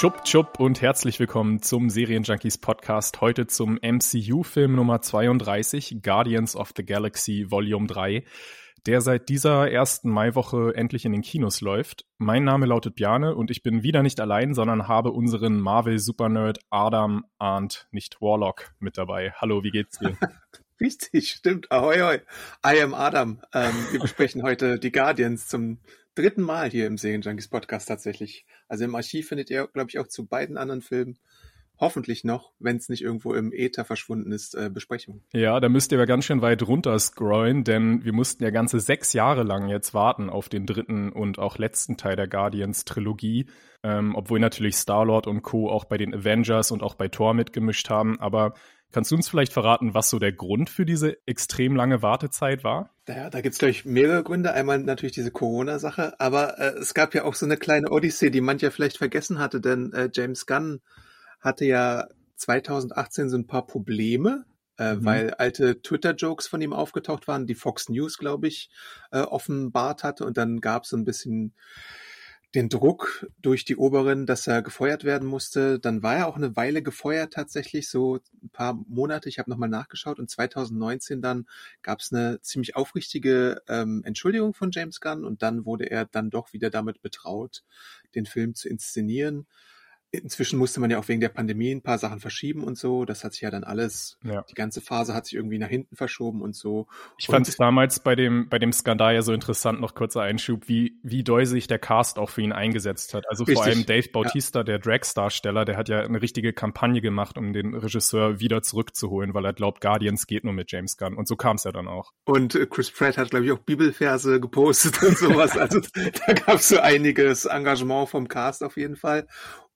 Chup Chup und herzlich willkommen zum Serienjunkies Podcast. Heute zum MCU-Film Nummer 32, Guardians of the Galaxy Volume 3, der seit dieser ersten Maiwoche endlich in den Kinos läuft. Mein Name lautet Bjane und ich bin wieder nicht allein, sondern habe unseren Marvel-Supernerd Adam Arndt, nicht Warlock, mit dabei. Hallo, wie geht's dir? Richtig, stimmt. Ahoi, ahoi. I am Adam. Ähm, wir besprechen heute die Guardians zum dritten Mal hier im Serienjunkies Podcast tatsächlich. Also im Archiv findet ihr, glaube ich, auch zu beiden anderen Filmen hoffentlich noch, wenn es nicht irgendwo im Äther verschwunden ist, äh, Besprechung. Ja, da müsst ihr aber ganz schön weit runter scrollen, denn wir mussten ja ganze sechs Jahre lang jetzt warten auf den dritten und auch letzten Teil der Guardians-Trilogie, ähm, obwohl natürlich Star-Lord und Co. auch bei den Avengers und auch bei Thor mitgemischt haben, aber Kannst du uns vielleicht verraten, was so der Grund für diese extrem lange Wartezeit war? Ja, da gibt's glaube ich mehrere Gründe. Einmal natürlich diese Corona-Sache, aber äh, es gab ja auch so eine kleine Odyssee, die mancher vielleicht vergessen hatte, denn äh, James Gunn hatte ja 2018 so ein paar Probleme, äh, mhm. weil alte Twitter-Jokes von ihm aufgetaucht waren, die Fox News, glaube ich, äh, offenbart hatte. Und dann gab's so ein bisschen den Druck durch die Oberin, dass er gefeuert werden musste. Dann war er auch eine Weile gefeuert tatsächlich, so ein paar Monate. Ich habe nochmal nachgeschaut und 2019 dann gab es eine ziemlich aufrichtige ähm, Entschuldigung von James Gunn und dann wurde er dann doch wieder damit betraut, den Film zu inszenieren. Inzwischen musste man ja auch wegen der Pandemie ein paar Sachen verschieben und so. Das hat sich ja dann alles, ja. die ganze Phase hat sich irgendwie nach hinten verschoben und so. Ich fand es damals bei dem, bei dem Skandal ja so interessant, noch kurzer Einschub, wie, wie doll sich der Cast auch für ihn eingesetzt hat. Also Richtig. vor allem Dave Bautista, ja. der Drags-Darsteller, der hat ja eine richtige Kampagne gemacht, um den Regisseur wieder zurückzuholen, weil er glaubt, Guardians geht nur mit James Gunn. Und so kam es ja dann auch. Und äh, Chris Pratt hat, glaube ich, auch Bibelverse gepostet und sowas. also da gab es so einiges Engagement vom Cast auf jeden Fall.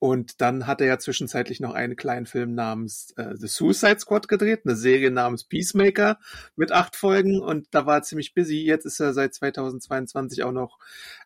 Und dann hat er ja zwischenzeitlich noch einen kleinen Film namens äh, The Suicide Squad gedreht, eine Serie namens Peacemaker mit acht Folgen und da war er ziemlich busy. Jetzt ist er seit 2022 auch noch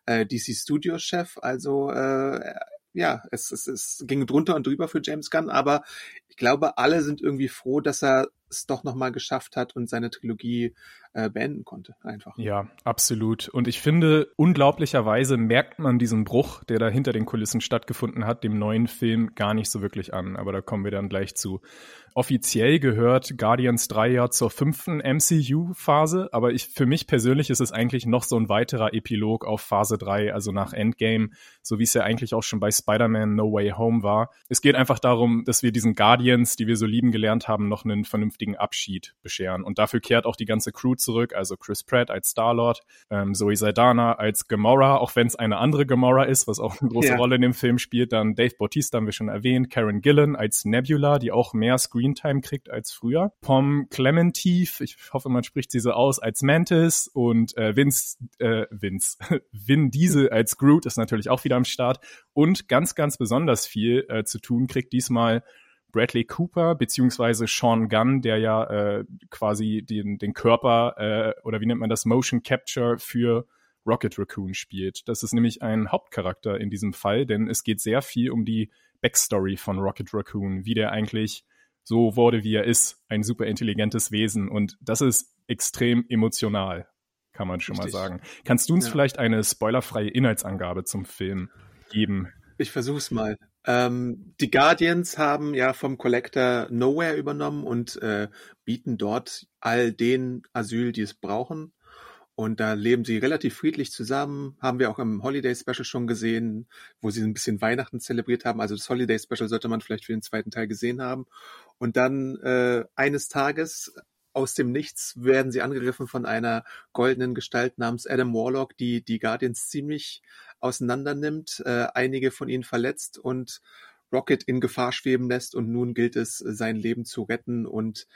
äh, DC Studios Chef. Also äh, ja, es, es, es ging drunter und drüber für James Gunn, aber ich glaube, alle sind irgendwie froh, dass er es doch nochmal geschafft hat und seine Trilogie äh, beenden konnte, einfach. Ja, absolut. Und ich finde, unglaublicherweise merkt man diesen Bruch, der da hinter den Kulissen stattgefunden hat, dem neuen Film gar nicht so wirklich an. Aber da kommen wir dann gleich zu. Offiziell gehört Guardians 3 ja zur fünften MCU-Phase, aber ich, für mich persönlich ist es eigentlich noch so ein weiterer Epilog auf Phase 3, also nach Endgame, so wie es ja eigentlich auch schon bei Spider-Man No Way Home war. Es geht einfach darum, dass wir diesen Guardians, die wir so lieben gelernt haben, noch einen vernünftigen Abschied bescheren. Und dafür kehrt auch die ganze Crew zurück, also Chris Pratt als Star-Lord, ähm, Zoe Saldana als Gamora, auch wenn es eine andere Gamora ist, was auch eine große ja. Rolle in dem Film spielt. Dann Dave Bautista haben wir schon erwähnt, Karen Gillan als Nebula, die auch mehr Screentime kriegt als früher. Pom Clementif, ich hoffe, man spricht sie so aus, als Mantis und äh, Vince, äh, Vince, Vin Diesel als Groot ist natürlich auch wieder am Start. Und ganz, ganz besonders viel äh, zu tun kriegt diesmal Bradley Cooper beziehungsweise Sean Gunn, der ja äh, quasi den, den Körper äh, oder wie nennt man das Motion Capture für Rocket Raccoon spielt. Das ist nämlich ein Hauptcharakter in diesem Fall, denn es geht sehr viel um die Backstory von Rocket Raccoon, wie der eigentlich so wurde, wie er ist, ein super intelligentes Wesen und das ist extrem emotional, kann man schon Richtig. mal sagen. Kannst du uns ja. vielleicht eine spoilerfreie Inhaltsangabe zum Film geben? Ich versuch's mal. Ähm, die Guardians haben ja vom Collector Nowhere übernommen und äh, bieten dort all den Asyl, die es brauchen. Und da leben sie relativ friedlich zusammen. Haben wir auch im Holiday Special schon gesehen, wo sie ein bisschen Weihnachten zelebriert haben. Also das Holiday Special sollte man vielleicht für den zweiten Teil gesehen haben. Und dann äh, eines Tages aus dem Nichts werden sie angegriffen von einer goldenen Gestalt namens Adam Warlock, die die Guardians ziemlich auseinander nimmt, äh, einige von ihnen verletzt und Rocket in Gefahr schweben lässt und nun gilt es, sein Leben zu retten und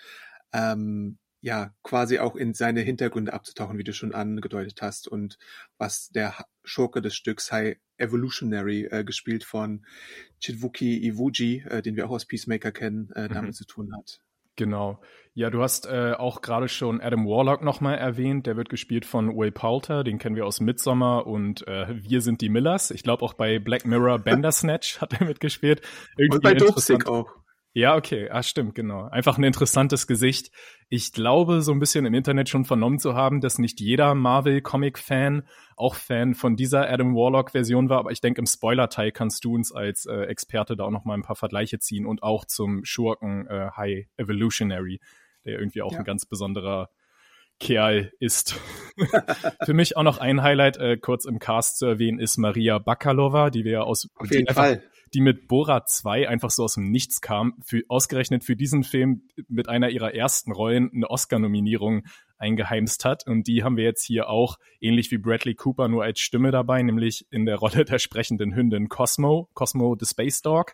ähm, ja quasi auch in seine Hintergründe abzutauchen, wie du schon angedeutet hast, und was der Schurke des Stücks High Evolutionary, äh, gespielt von Chidwuki Iwuji, äh, den wir auch aus Peacemaker kennen, äh, damit mhm. zu tun hat. Genau. Ja, du hast äh, auch gerade schon Adam Warlock nochmal erwähnt. Der wird gespielt von Will Poulter, den kennen wir aus Midsommar und äh, Wir sind die Millers. Ich glaube auch bei Black Mirror Bandersnatch hat er mitgespielt. Irgendwie und bei Dopesick auch. Ja, okay, ah, stimmt, genau. Einfach ein interessantes Gesicht. Ich glaube, so ein bisschen im Internet schon vernommen zu haben, dass nicht jeder Marvel-Comic-Fan auch Fan von dieser Adam Warlock-Version war, aber ich denke, im Spoiler-Teil kannst du uns als äh, Experte da auch noch mal ein paar Vergleiche ziehen und auch zum Schurken äh, High Evolutionary, der irgendwie auch ja. ein ganz besonderer Kerl ist. Für mich auch noch ein Highlight, äh, kurz im Cast zu erwähnen, ist Maria Bakalova, die wir aus Auf jeden Fall die mit Borat 2 einfach so aus dem Nichts kam, für, ausgerechnet für diesen Film mit einer ihrer ersten Rollen eine Oscar-Nominierung eingeheimst hat. Und die haben wir jetzt hier auch, ähnlich wie Bradley Cooper, nur als Stimme dabei, nämlich in der Rolle der sprechenden Hündin Cosmo, Cosmo the Space Dog.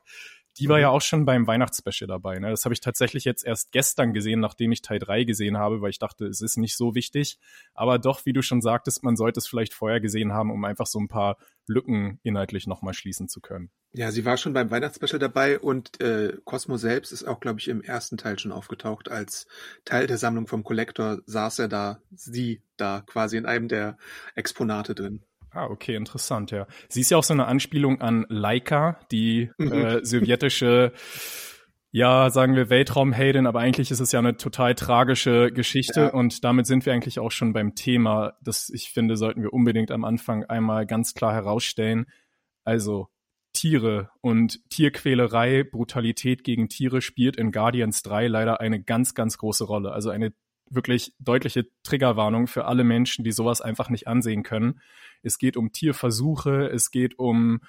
Die war ja mhm. auch schon beim Weihnachtsspecial dabei. Ne? Das habe ich tatsächlich jetzt erst gestern gesehen, nachdem ich Teil 3 gesehen habe, weil ich dachte, es ist nicht so wichtig. Aber doch, wie du schon sagtest, man sollte es vielleicht vorher gesehen haben, um einfach so ein paar Lücken inhaltlich nochmal schließen zu können. Ja, sie war schon beim Weihnachtsspecial dabei und äh, Cosmo selbst ist auch, glaube ich, im ersten Teil schon aufgetaucht. Als Teil der Sammlung vom Collector saß er da, sie da quasi in einem der Exponate drin. Ah, okay, interessant, ja. Sie ist ja auch so eine Anspielung an Laika, die mhm. äh, sowjetische, ja, sagen wir Weltraumheldin, aber eigentlich ist es ja eine total tragische Geschichte ja. und damit sind wir eigentlich auch schon beim Thema, das ich finde, sollten wir unbedingt am Anfang einmal ganz klar herausstellen. Also Tiere und Tierquälerei, Brutalität gegen Tiere spielt in Guardians 3 leider eine ganz, ganz große Rolle. Also eine wirklich deutliche Triggerwarnung für alle Menschen, die sowas einfach nicht ansehen können. Es geht um Tierversuche, es geht um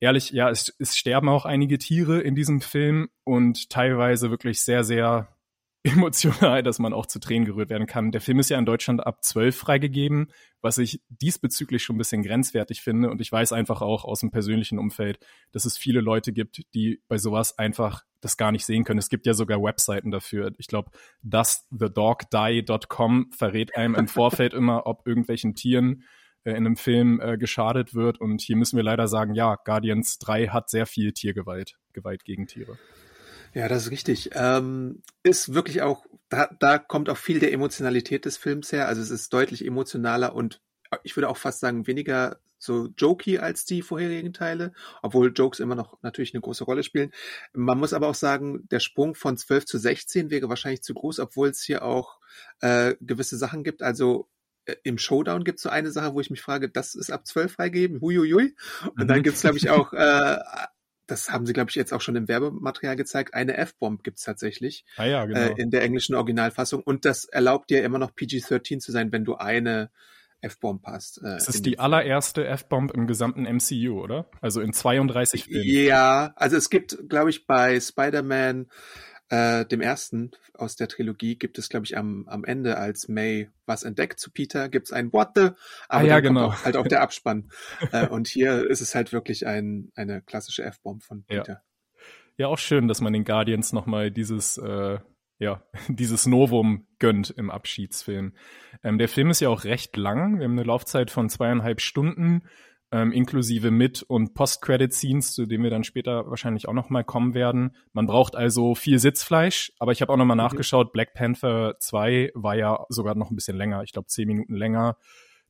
ehrlich, ja, es, es sterben auch einige Tiere in diesem Film und teilweise wirklich sehr, sehr emotional, dass man auch zu Tränen gerührt werden kann. Der Film ist ja in Deutschland ab 12 freigegeben, was ich diesbezüglich schon ein bisschen grenzwertig finde. Und ich weiß einfach auch aus dem persönlichen Umfeld, dass es viele Leute gibt, die bei sowas einfach das gar nicht sehen können. Es gibt ja sogar Webseiten dafür. Ich glaube, das thedogdie.com verrät einem im Vorfeld immer, ob irgendwelchen Tieren äh, in einem Film äh, geschadet wird. Und hier müssen wir leider sagen, ja, Guardians 3 hat sehr viel Tiergewalt, Gewalt gegen Tiere. Ja, das ist richtig. Ähm, ist wirklich auch, da, da kommt auch viel der Emotionalität des Films her. Also es ist deutlich emotionaler und ich würde auch fast sagen, weniger so jokey als die vorherigen Teile, obwohl Jokes immer noch natürlich eine große Rolle spielen. Man muss aber auch sagen, der Sprung von 12 zu 16 wäre wahrscheinlich zu groß, obwohl es hier auch äh, gewisse Sachen gibt. Also äh, im Showdown gibt es so eine Sache, wo ich mich frage, das ist ab 12 freigegeben, huiuiui. Und dann mhm. gibt es, glaube ich, auch äh, das haben sie, glaube ich, jetzt auch schon im Werbematerial gezeigt, eine F-Bomb gibt's tatsächlich ah ja, genau. äh, in der englischen Originalfassung. Und das erlaubt dir immer noch PG-13 zu sein, wenn du eine F-Bomb hast. Äh, das ist die allererste F-Bomb im gesamten MCU, oder? Also in 32 Filmen. Ja, also es gibt, glaube ich, bei Spider-Man äh, dem ersten aus der Trilogie gibt es, glaube ich, am, am Ende, als May was entdeckt zu Peter, gibt es ein What the, aber ah, ja, genau. auch halt auch der Abspann. äh, und hier ist es halt wirklich ein, eine klassische F-Bomb von Peter. Ja. ja, auch schön, dass man den Guardians nochmal dieses, äh, ja, dieses Novum gönnt im Abschiedsfilm. Ähm, der Film ist ja auch recht lang. Wir haben eine Laufzeit von zweieinhalb Stunden ähm, inklusive Mit- und Post-Credit-Scenes, zu denen wir dann später wahrscheinlich auch nochmal kommen werden. Man braucht also viel Sitzfleisch, aber ich habe auch nochmal mhm. nachgeschaut, Black Panther 2 war ja sogar noch ein bisschen länger, ich glaube zehn Minuten länger.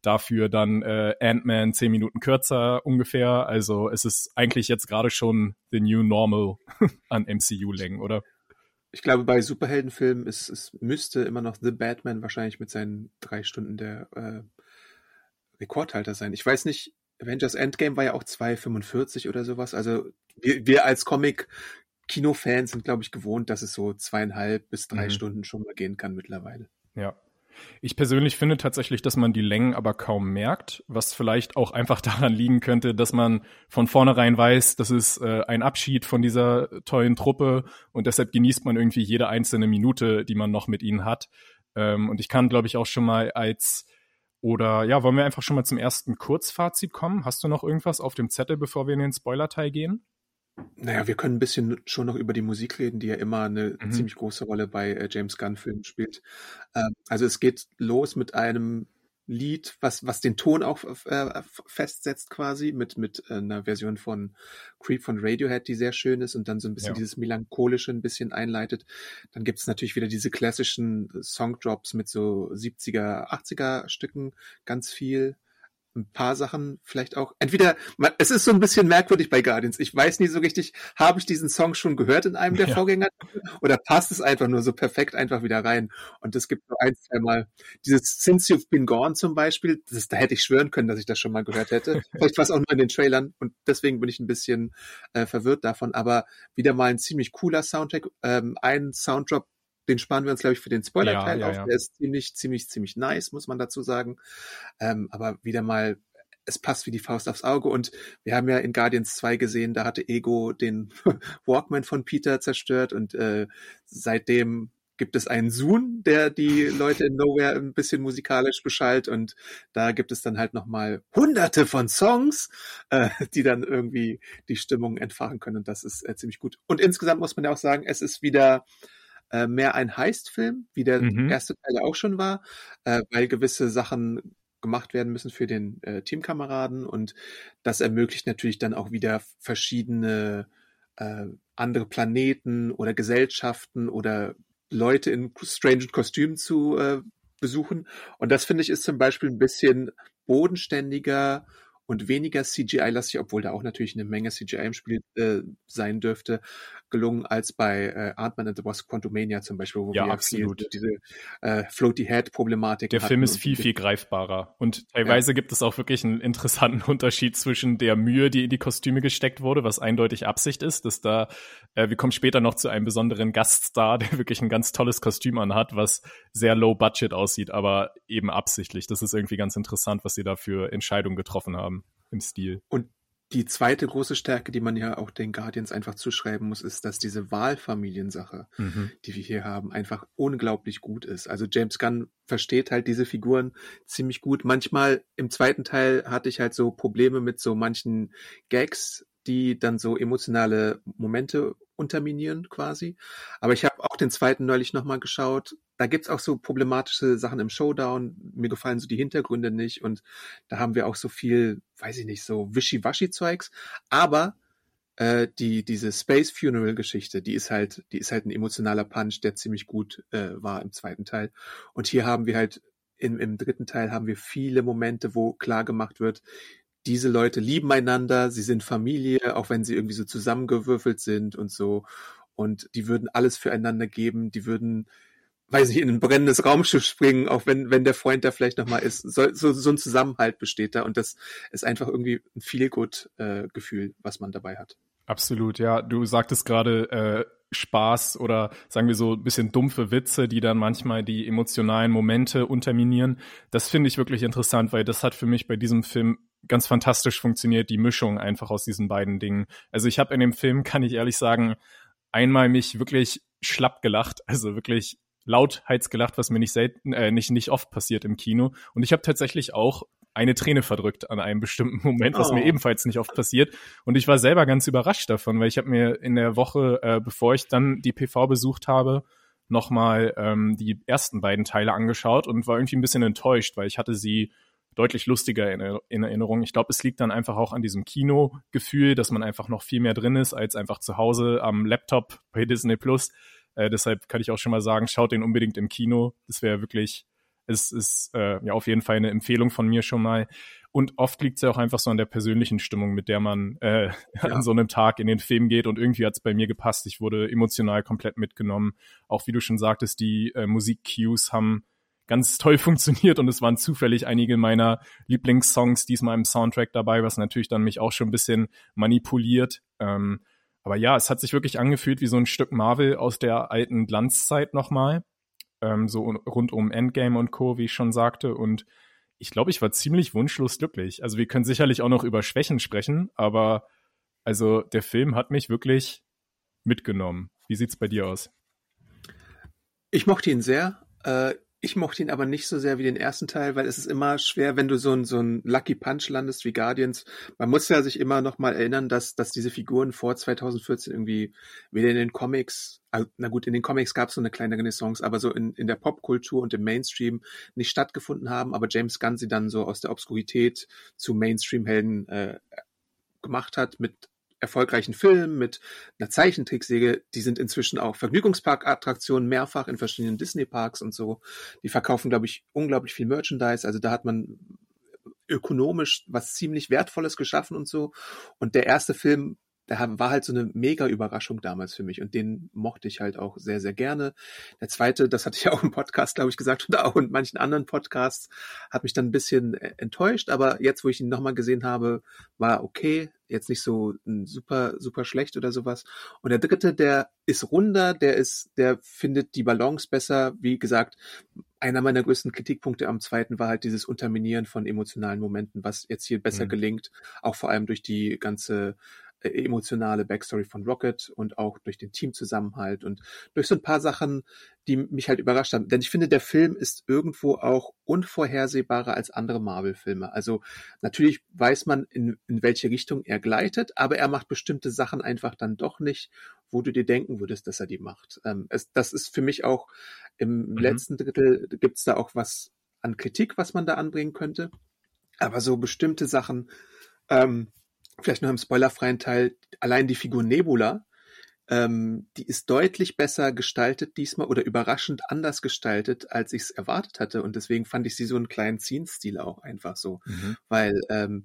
Dafür dann äh, Ant-Man zehn Minuten kürzer ungefähr. Also es ist eigentlich jetzt gerade schon the new normal an MCU-Längen, oder? Ich glaube, bei Superheldenfilmen ist es müsste immer noch The Batman wahrscheinlich mit seinen drei Stunden der äh, Rekordhalter sein. Ich weiß nicht, Avengers Endgame war ja auch 2,45 oder sowas. Also wir, wir als Comic Kinofans sind, glaube ich, gewohnt, dass es so zweieinhalb bis drei mhm. Stunden schon mal gehen kann mittlerweile. Ja. Ich persönlich finde tatsächlich, dass man die Längen aber kaum merkt, was vielleicht auch einfach daran liegen könnte, dass man von vornherein weiß, das ist äh, ein Abschied von dieser tollen Truppe und deshalb genießt man irgendwie jede einzelne Minute, die man noch mit ihnen hat. Ähm, und ich kann, glaube ich, auch schon mal als oder ja, wollen wir einfach schon mal zum ersten Kurzfazit kommen? Hast du noch irgendwas auf dem Zettel, bevor wir in den Spoiler-Teil gehen? Naja, wir können ein bisschen schon noch über die Musik reden, die ja immer eine mhm. ziemlich große Rolle bei äh, James Gunn-Filmen spielt. Ähm, also es geht los mit einem Lied, was, was den Ton auch äh, festsetzt quasi, mit, mit äh, einer Version von Creep von Radiohead, die sehr schön ist und dann so ein bisschen ja. dieses melancholische ein bisschen einleitet. Dann gibt es natürlich wieder diese klassischen Songdrops mit so 70er, 80er Stücken, ganz viel ein paar Sachen vielleicht auch. Entweder, es ist so ein bisschen merkwürdig bei Guardians. Ich weiß nie so richtig, habe ich diesen Song schon gehört in einem der ja. Vorgänger oder passt es einfach nur so perfekt einfach wieder rein? Und es gibt nur ein, zwei Mal dieses Since You've Been Gone zum Beispiel. Das da hätte ich schwören können, dass ich das schon mal gehört hätte. vielleicht war es auch nur in den Trailern und deswegen bin ich ein bisschen äh, verwirrt davon. Aber wieder mal ein ziemlich cooler Soundtrack. Ähm, ein Sounddrop den sparen wir uns, glaube ich, für den Spoiler-Teil ja, ja, auf. Der ist ziemlich, ziemlich, ziemlich nice, muss man dazu sagen. Ähm, aber wieder mal, es passt wie die Faust aufs Auge. Und wir haben ja in Guardians 2 gesehen, da hatte Ego den Walkman von Peter zerstört und äh, seitdem gibt es einen Zoom, der die Leute in Nowhere ein bisschen musikalisch beschallt und da gibt es dann halt nochmal hunderte von Songs, äh, die dann irgendwie die Stimmung entfachen können und das ist äh, ziemlich gut. Und insgesamt muss man ja auch sagen, es ist wieder äh, mehr ein Heist-Film, wie der mhm. erste Teil auch schon war, äh, weil gewisse Sachen gemacht werden müssen für den äh, Teamkameraden und das ermöglicht natürlich dann auch wieder verschiedene äh, andere Planeten oder Gesellschaften oder Leute in strange Kostümen zu äh, besuchen. Und das finde ich ist zum Beispiel ein bisschen bodenständiger und weniger CGI-lastig, obwohl da auch natürlich eine Menge CGI im Spiel äh, sein dürfte, gelungen als bei äh, Ant-Man and the Wasp Quantumania zum Beispiel, wo ja, wir absolut. Diese äh, Floaty-Head-Problematik Der Film ist viel, viel greifbarer und teilweise ja. gibt es auch wirklich einen interessanten Unterschied zwischen der Mühe, die in die Kostüme gesteckt wurde, was eindeutig Absicht ist, dass da, äh, wir kommen später noch zu einem besonderen Gaststar, der wirklich ein ganz tolles Kostüm anhat, was sehr low budget aussieht, aber eben absichtlich. Das ist irgendwie ganz interessant, was sie da für Entscheidungen getroffen haben im Stil. Und die zweite große Stärke, die man ja auch den Guardians einfach zuschreiben muss, ist, dass diese Wahlfamiliensache, mhm. die wir hier haben, einfach unglaublich gut ist. Also James Gunn versteht halt diese Figuren ziemlich gut. Manchmal im zweiten Teil hatte ich halt so Probleme mit so manchen Gags, die dann so emotionale Momente unterminieren quasi. Aber ich habe auch den zweiten neulich nochmal geschaut. Da gibt's auch so problematische Sachen im Showdown. Mir gefallen so die Hintergründe nicht und da haben wir auch so viel, weiß ich nicht, so Wischiwaschi-Zeugs. Aber äh, die diese Space Funeral Geschichte, die ist halt, die ist halt ein emotionaler Punch, der ziemlich gut äh, war im zweiten Teil. Und hier haben wir halt im, im dritten Teil haben wir viele Momente, wo klar gemacht wird, diese Leute lieben einander, sie sind Familie, auch wenn sie irgendwie so zusammengewürfelt sind und so. Und die würden alles füreinander geben, die würden, weiß ich, in ein brennendes Raumschiff springen, auch wenn, wenn der Freund da vielleicht nochmal ist. So, so, so ein Zusammenhalt besteht da und das ist einfach irgendwie ein Feel-Good-Gefühl, äh, was man dabei hat. Absolut, ja. Du sagtest gerade, äh, Spaß oder sagen wir so ein bisschen dumpfe Witze, die dann manchmal die emotionalen Momente unterminieren. Das finde ich wirklich interessant, weil das hat für mich bei diesem Film ganz fantastisch funktioniert, die Mischung einfach aus diesen beiden Dingen. Also ich habe in dem Film, kann ich ehrlich sagen, einmal mich wirklich schlapp gelacht, also wirklich lautheiz gelacht, was mir nicht selten, äh, nicht, nicht oft passiert im Kino. Und ich habe tatsächlich auch eine Träne verdrückt an einem bestimmten Moment, was oh. mir ebenfalls nicht oft passiert. Und ich war selber ganz überrascht davon, weil ich habe mir in der Woche, äh, bevor ich dann die PV besucht habe, nochmal ähm, die ersten beiden Teile angeschaut und war irgendwie ein bisschen enttäuscht, weil ich hatte sie deutlich lustiger in, in Erinnerung. Ich glaube, es liegt dann einfach auch an diesem Kinogefühl, dass man einfach noch viel mehr drin ist als einfach zu Hause am Laptop bei Disney Plus. Äh, deshalb kann ich auch schon mal sagen, schaut den unbedingt im Kino. Das wäre wirklich, es ist äh, ja auf jeden Fall eine Empfehlung von mir schon mal. Und oft liegt es ja auch einfach so an der persönlichen Stimmung, mit der man äh, ja. an so einem Tag in den Film geht. Und irgendwie hat es bei mir gepasst. Ich wurde emotional komplett mitgenommen. Auch wie du schon sagtest, die äh, Musik-Cues haben ganz toll funktioniert und es waren zufällig einige meiner Lieblingssongs diesmal im Soundtrack dabei, was natürlich dann mich auch schon ein bisschen manipuliert. Ähm, aber ja, es hat sich wirklich angefühlt wie so ein Stück Marvel aus der alten Glanzzeit nochmal. Ähm, so rund um Endgame und Co., wie ich schon sagte. Und ich glaube, ich war ziemlich wunschlos glücklich. Also wir können sicherlich auch noch über Schwächen sprechen, aber also der Film hat mich wirklich mitgenommen. Wie sieht's bei dir aus? Ich mochte ihn sehr. Äh, Ich mochte ihn aber nicht so sehr wie den ersten Teil, weil es ist immer schwer, wenn du so ein, so ein Lucky Punch landest wie Guardians. Man muss ja sich immer noch mal erinnern, dass, dass diese Figuren vor 2014 irgendwie weder in den Comics, also, na gut, in den Comics gab es so eine kleine Renaissance, aber so in, in der Popkultur und im Mainstream nicht stattgefunden haben, aber James Gunn sie dann so aus der Obskurität zu Mainstream-Helden äh, gemacht hat mit erfolgreichen Film mit einer Zeichentricksäge. Die sind inzwischen auch Vergnügungspark-Attraktionen mehrfach in verschiedenen Disney-Parks und so. Die verkaufen, glaube ich, unglaublich viel Merchandise. Also da hat man ökonomisch was ziemlich Wertvolles geschaffen und so. Und der erste Film der war halt so eine mega Überraschung damals für mich und den mochte ich halt auch sehr, sehr gerne. Der zweite, das hatte ich ja auch im Podcast, glaube ich, gesagt und auch in manchen anderen Podcasts, hat mich dann ein bisschen äh, enttäuscht, aber jetzt, wo ich ihn nochmal gesehen habe, war okay, jetzt nicht so super, super schlecht oder sowas. Und der dritte, der ist runder, der ist, der findet die Balance besser. Wie gesagt, einer meiner größten Kritikpunkte am zweiten war halt dieses Unterminieren von emotionalen Momenten, was jetzt hier besser mhm. gelingt, auch vor allem durch die ganze emotionale Backstory von Rocket und auch durch den Teamzusammenhalt und durch so ein paar Sachen, die mich halt überrascht haben. Denn ich finde, der Film ist irgendwo auch unvorhersehbarer als andere Marvel-Filme. Also natürlich weiß man, in, in welche Richtung er gleitet, aber er macht bestimmte Sachen einfach dann doch nicht, wo du dir denken würdest, dass er die macht. Ähm, es, das ist für mich auch im mhm. letzten Drittel gibt's da auch was an Kritik, was man da anbringen könnte. Aber so bestimmte Sachen, ähm, vielleicht noch im spoilerfreien Teil, allein die Figur Nebula, ähm, die ist deutlich besser gestaltet diesmal oder überraschend anders gestaltet, als ich es erwartet hatte. Und deswegen fand ich sie so einen kleinen Scene-Stil auch einfach so. Mhm. Weil ähm,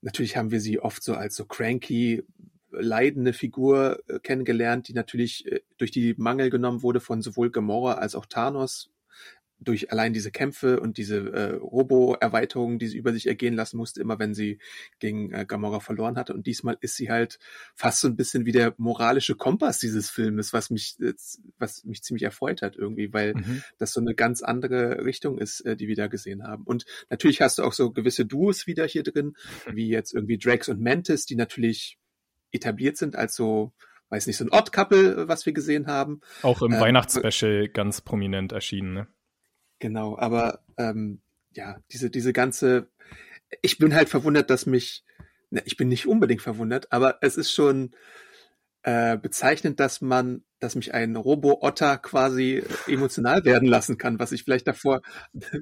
natürlich haben wir sie oft so als so cranky, leidende Figur äh, kennengelernt, die natürlich äh, durch die Mangel genommen wurde von sowohl Gamora als auch Thanos, durch allein diese Kämpfe und diese äh, Robo-Erweiterungen, die sie über sich ergehen lassen musste, immer wenn sie gegen äh, Gamora verloren hatte. Und diesmal ist sie halt fast so ein bisschen wie der moralische Kompass dieses Filmes, was mich, was mich ziemlich erfreut hat irgendwie, weil mhm. das so eine ganz andere Richtung ist, äh, die wir da gesehen haben. Und natürlich hast du auch so gewisse Duos wieder hier drin, wie jetzt irgendwie Drax und Mantis, die natürlich etabliert sind als so weiß nicht, so ein Odd-Couple, was wir gesehen haben. Auch im ähm, Weihnachtsspecial ganz prominent erschienen, ne? Genau, aber ähm, ja, diese, diese ganze, ich bin halt verwundert, dass mich, ne, ich bin nicht unbedingt verwundert, aber es ist schon äh, bezeichnend, dass man, dass mich ein Robo-Otter quasi emotional werden lassen kann, was ich vielleicht davor,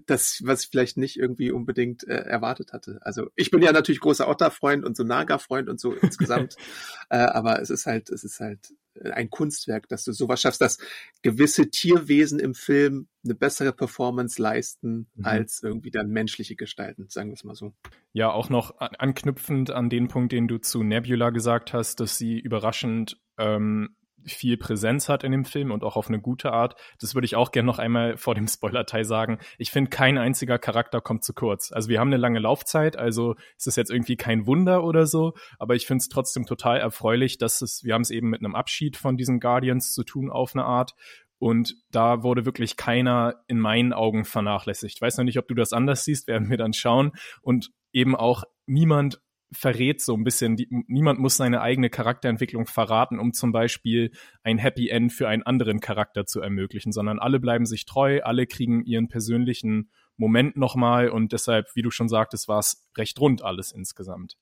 das, was ich vielleicht nicht irgendwie unbedingt äh, erwartet hatte. Also ich bin ja natürlich großer Otter-Freund und so Naga-Freund und so insgesamt, äh, aber es ist halt, es ist halt ein Kunstwerk, dass du sowas schaffst, dass gewisse Tierwesen im Film eine bessere Performance leisten mhm. als irgendwie dann menschliche Gestalten, sagen wir es mal so. Ja, auch noch anknüpfend an den Punkt, den du zu Nebula gesagt hast, dass sie überraschend ähm, viel Präsenz hat in dem Film und auch auf eine gute Art. Das würde ich auch gerne noch einmal vor dem Spoiler-Teil sagen. Ich finde, kein einziger Charakter kommt zu kurz. Also wir haben eine lange Laufzeit, also es ist jetzt irgendwie kein Wunder oder so, aber ich finde es trotzdem total erfreulich, dass es, wir haben es eben mit einem Abschied von diesen Guardians zu tun auf eine Art. Und da wurde wirklich keiner in meinen Augen vernachlässigt. Ich weiß noch nicht, ob du das anders siehst, werden wir dann schauen. Und eben auch niemand verrät so ein bisschen, die, niemand muss seine eigene Charakterentwicklung verraten, um zum Beispiel ein Happy End für einen anderen Charakter zu ermöglichen, sondern alle bleiben sich treu, alle kriegen ihren persönlichen Moment nochmal und deshalb, wie du schon sagtest, war es recht rund alles insgesamt.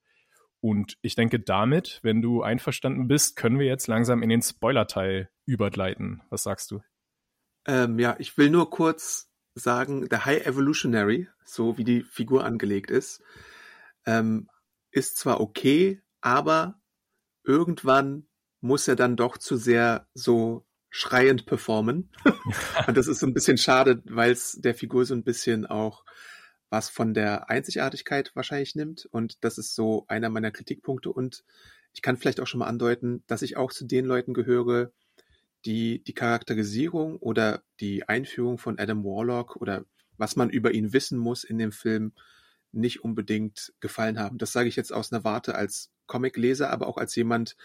Und ich denke, damit, wenn du einverstanden bist, können wir jetzt langsam in den Spoiler-Teil übergleiten. Was sagst du? Ähm, ja, ich will nur kurz sagen, der High Evolutionary, so wie die Figur angelegt ist, ähm, ist zwar okay, aber irgendwann muss er dann doch zu sehr so schreiend performen. und das ist so ein bisschen schade, weil es der Figur so ein bisschen auch was von der Einzigartigkeit wahrscheinlich nimmt. Und das ist so einer meiner Kritikpunkte. Und ich kann vielleicht auch schon mal andeuten, dass ich auch zu den Leuten gehöre, die die Charakterisierung oder die Einführung von Adam Warlock oder was man über ihn wissen muss in dem Film nicht unbedingt gefallen haben. Das sage ich jetzt aus einer Warte als Comicleser, aber auch als jemand,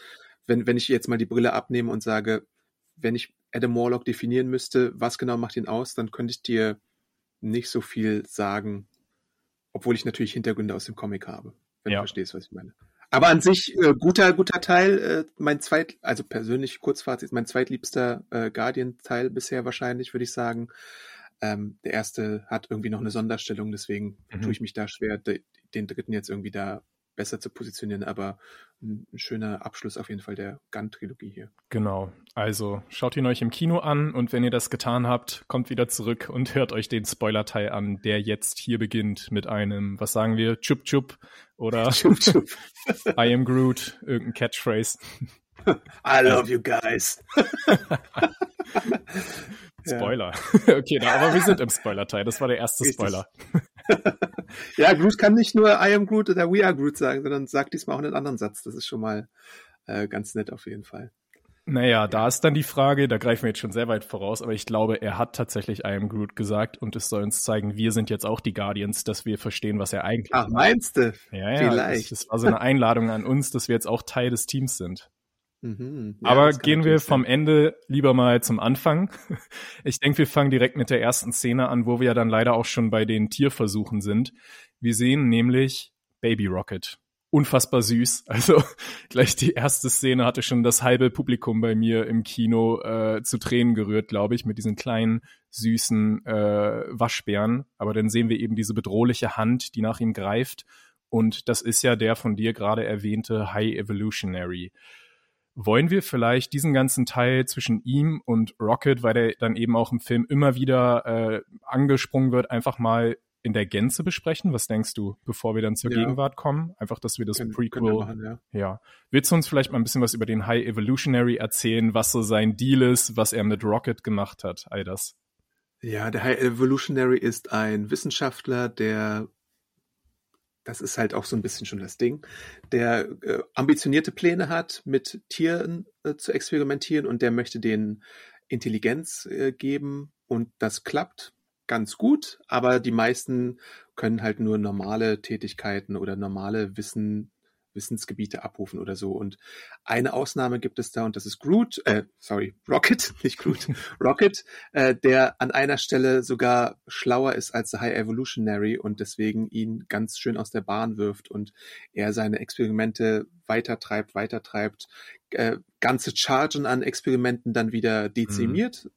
wenn, wenn ich jetzt mal die Brille abnehme und sage, wenn ich Adam Warlock definieren müsste, was genau macht ihn aus, dann könnte ich dir nicht so viel sagen, obwohl ich natürlich Hintergründe aus dem Comic habe, wenn ja. du verstehst, was ich meine. Aber an sich äh, guter guter Teil, äh, mein zweit, also persönlich Kurzfazit, mein zweitliebster äh, Guardian-Teil bisher wahrscheinlich, würde ich sagen. Ähm, der erste hat irgendwie noch eine Sonderstellung, deswegen mhm. tue ich mich da schwer, den dritten jetzt irgendwie da besser zu positionieren, aber ein, schöner Abschluss auf jeden Fall der Gun-Trilogie hier. Genau. Also schaut ihn euch im Kino an und wenn ihr das getan habt, kommt wieder zurück und hört euch den Spoiler-Teil an, der jetzt hier beginnt mit einem, was sagen wir, Chup Chup oder Chup Chup. I am Groot, irgendein Catchphrase. I love you guys. Spoiler. okay, na, aber wir sind im Spoiler-Teil. Das war der erste Richtig. Spoiler. ja, Groot kann nicht nur I am Groot oder We are Groot sagen, sondern sagt diesmal auch einen anderen Satz. Das ist schon mal äh, ganz nett auf jeden Fall. Naja, da ist dann die Frage, da greifen wir jetzt schon sehr weit voraus, aber ich glaube, er hat tatsächlich I am Groot gesagt und es soll uns zeigen, wir sind jetzt auch die Guardians, dass wir verstehen, was er eigentlich Ach, meinst du? Ja, ja, Vielleicht. Das, das war so eine Einladung an uns, dass wir jetzt auch Teil des Teams sind. Mhm, ja, Aber gehen wir vom Ende lieber mal zum Anfang. Ich denke, wir fangen direkt mit der ersten Szene an, wo wir ja dann leider auch schon bei den Tierversuchen sind. Wir sehen nämlich Baby Rocket. Unfassbar süß. Also gleich die erste Szene hatte schon das halbe Publikum bei mir im Kino äh, zu Tränen gerührt, glaube ich, mit diesen kleinen süßen äh, Waschbären. Aber dann sehen wir eben diese bedrohliche Hand, die nach ihm greift. Und das ist ja der von dir gerade erwähnte High Evolutionary wollen wir vielleicht diesen ganzen Teil zwischen ihm und Rocket, weil der dann eben auch im Film immer wieder äh, angesprungen wird, einfach mal in der Gänze besprechen? Was denkst du, bevor wir dann zur ja. Gegenwart kommen? Einfach, dass wir das können, Prequel. Können machen, ja. ja. Willst du uns vielleicht mal ein bisschen was über den High Evolutionary erzählen, was so sein Deal ist, was er mit Rocket gemacht hat, all das? Ja, der High Evolutionary ist ein Wissenschaftler, der das ist halt auch so ein bisschen schon das Ding, der äh, ambitionierte Pläne hat, mit Tieren äh, zu experimentieren und der möchte denen Intelligenz äh, geben und das klappt ganz gut, aber die meisten können halt nur normale Tätigkeiten oder normale Wissen Wissensgebiete abrufen oder so. Und eine Ausnahme gibt es da und das ist Groot, äh, sorry, Rocket, nicht Groot, Rocket, äh, der an einer Stelle sogar schlauer ist als der High Evolutionary und deswegen ihn ganz schön aus der Bahn wirft und er seine Experimente weitertreibt, weitertreibt, äh, ganze Chargen an Experimenten dann wieder dezimiert, mhm.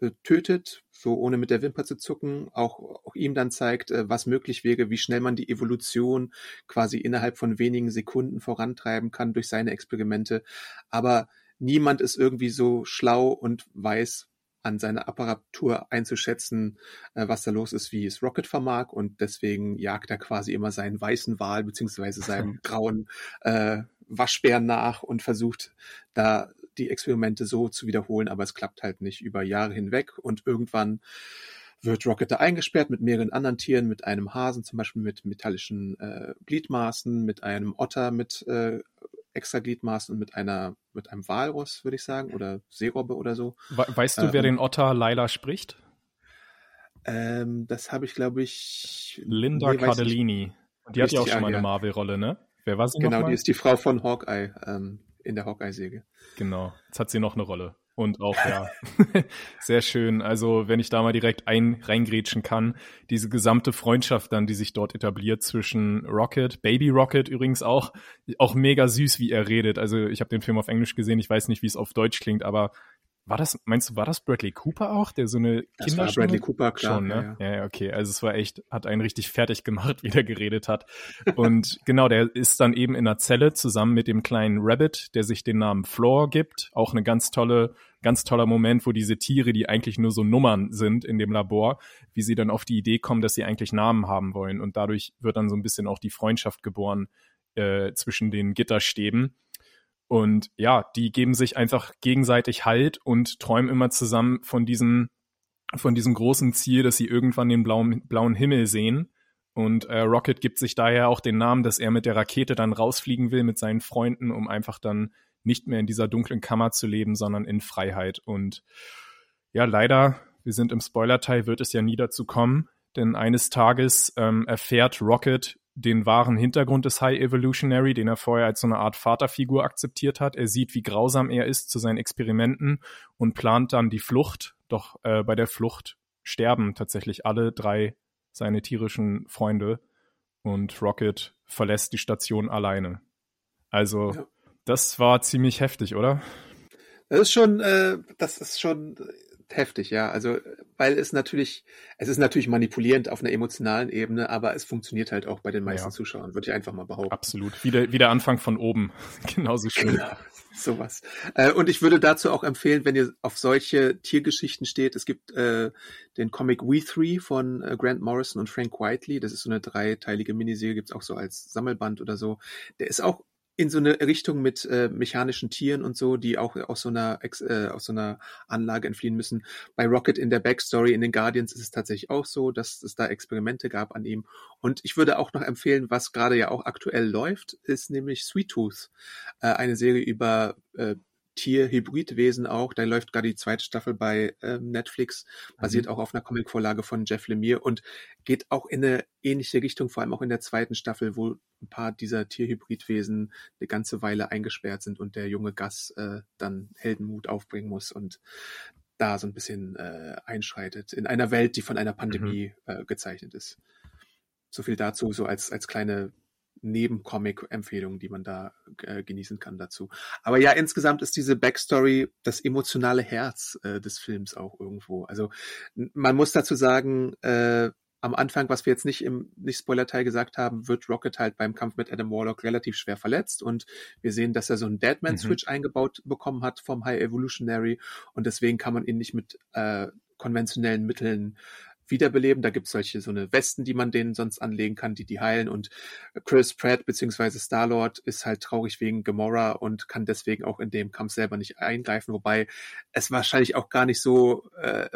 Äh, tötet, so ohne mit der Wimper zu zucken, auch, auch ihm dann zeigt, äh, was möglich wäre, wie schnell man die Evolution quasi innerhalb von wenigen Sekunden vorantreiben kann durch seine Experimente. Aber niemand ist irgendwie so schlau und weiß an seiner Apparatur einzuschätzen, äh, was da los ist, wie es Rocket vermag und deswegen jagt er quasi immer seinen weißen Wal beziehungsweise seinem grauen äh, Waschbären nach und versucht da die Experimente so zu wiederholen, aber es klappt halt nicht über Jahre hinweg und irgendwann wird Rocket da eingesperrt mit mehreren anderen Tieren, mit einem Hasen zum Beispiel mit metallischen äh, Gliedmaßen, mit einem Otter mit äh, extra Gliedmaßen und mit einer mit einem Walross, würde ich sagen, oder Seerobbe oder so. Weißt du, ähm, wer den Otter Laila spricht? Ähm, das habe ich, glaube ich. Linda nee, Cardellini. Und die hat ja auch schon mal eine Marvel-Rolle, ne? Wer war sie Genau, die ist die Frau von Hawkeye. Ähm, in der Hawkeye-Säge. Genau. Jetzt hat sie noch eine Rolle. Und auch, ja, sehr schön. Also, wenn ich da mal direkt ein, reingrätschen kann, diese gesamte Freundschaft dann, die sich dort etabliert zwischen Rocket, Baby Rocket übrigens auch, auch mega süß, wie er redet. Also, ich habe den Film auf Englisch gesehen, ich weiß nicht, wie es auf Deutsch klingt, aber war das, meinst du, war das Bradley Cooper auch, der so eine Das war Bradley Cooper, klar. Schon, ne? Ja, ja. ja, okay. Also es war echt, hat einen richtig fertig gemacht, wie der geredet hat. Und genau, der ist dann eben in einer Zelle zusammen mit dem kleinen Rabbit, der sich den Namen Floor gibt. Auch eine ganz tolle, ganz toller Moment, wo diese Tiere, die eigentlich nur so Nummern sind in dem Labor, wie sie dann auf die Idee kommen, dass sie eigentlich Namen haben wollen. Und dadurch wird dann so ein bisschen auch die Freundschaft geboren äh, zwischen den Gitterstäben. Und ja, die geben sich einfach gegenseitig Halt und träumen immer zusammen von diesem, von diesem großen Ziel, dass sie irgendwann den blauen, blauen Himmel sehen. Und äh, Rocket gibt sich daher auch den Namen, dass er mit der Rakete dann rausfliegen will mit seinen Freunden, um einfach dann nicht mehr in dieser dunklen Kammer zu leben, sondern in Freiheit. Und ja, leider, wir sind im Spoiler-Teil, wird es ja nie dazu kommen, denn eines Tages ähm, erfährt Rocket den wahren Hintergrund des High Evolutionary, den er vorher als so eine Art Vaterfigur akzeptiert hat. Er sieht, wie grausam er ist zu seinen Experimenten und plant dann die Flucht. Doch äh, bei der Flucht sterben tatsächlich alle drei seine tierischen Freunde und Rocket verlässt die Station alleine. Also ja. das war ziemlich heftig, oder? Das ist schon, äh, das ist schon heftig, ja. Also weil es natürlich, es ist natürlich manipulierend auf einer emotionalen Ebene, aber es funktioniert halt auch bei den meisten ja. Zuschauern, würde ich einfach mal behaupten. Absolut. Wie der, wie der Anfang von oben. Genauso schön. Genau. Sowas. Äh, und ich würde dazu auch empfehlen, wenn ihr auf solche Tiergeschichten steht, es gibt äh, den Comic We Three von äh, Grant Morrison und Frank Whiteley. Das ist so eine dreiteilige Miniserie, gibt's auch so als Sammelband oder so. Der ist auch in so eine Richtung mit äh, mechanischen Tieren und so, die auch aus so einer äh, aus so einer Anlage entfliehen müssen. Bei Rocket in der Backstory in den Guardians ist es tatsächlich auch so, dass es da Experimente gab an ihm. Und ich würde auch noch empfehlen, was gerade ja auch aktuell läuft, ist nämlich Sweet Tooth, äh, eine Serie über äh, Tier-Hybridwesen auch. Da läuft gerade die zweite Staffel bei ähm, Netflix, basiert mhm. auch auf einer Comicvorlage von Jeff Lemire und geht auch in eine ähnliche Richtung, vor allem auch in der zweiten Staffel, wo ein paar dieser Tierhybridwesen eine ganze Weile eingesperrt sind und der junge Gus äh, dann Heldenmut aufbringen muss und da so ein bisschen äh, einschreitet in einer Welt, die von einer Pandemie mhm. äh, gezeichnet ist. So viel dazu, so als, als kleine Nebencomic-Empfehlungen, die man da äh, genießen kann dazu. Aber ja, insgesamt ist diese Backstory das emotionale Herz äh, des Films auch irgendwo. Also man muss dazu sagen, äh, am Anfang, was wir jetzt nicht im nicht Spoiler-Teil gesagt haben, wird Rocket halt beim Kampf mit Adam Warlock relativ schwer verletzt und wir sehen, dass er so einen Deadman-Switch mhm. eingebaut bekommen hat vom High Evolutionary und deswegen kann man ihn nicht mit äh, konventionellen Mitteln wiederbeleben. Da gibt's solche so eine Westen, die man denen sonst anlegen kann, die die heilen. Und Chris Pratt beziehungsweise Star-Lord ist halt traurig wegen Gamora und kann deswegen auch in dem Kampf selber nicht eingreifen, wobei es wahrscheinlich auch gar nicht so äh,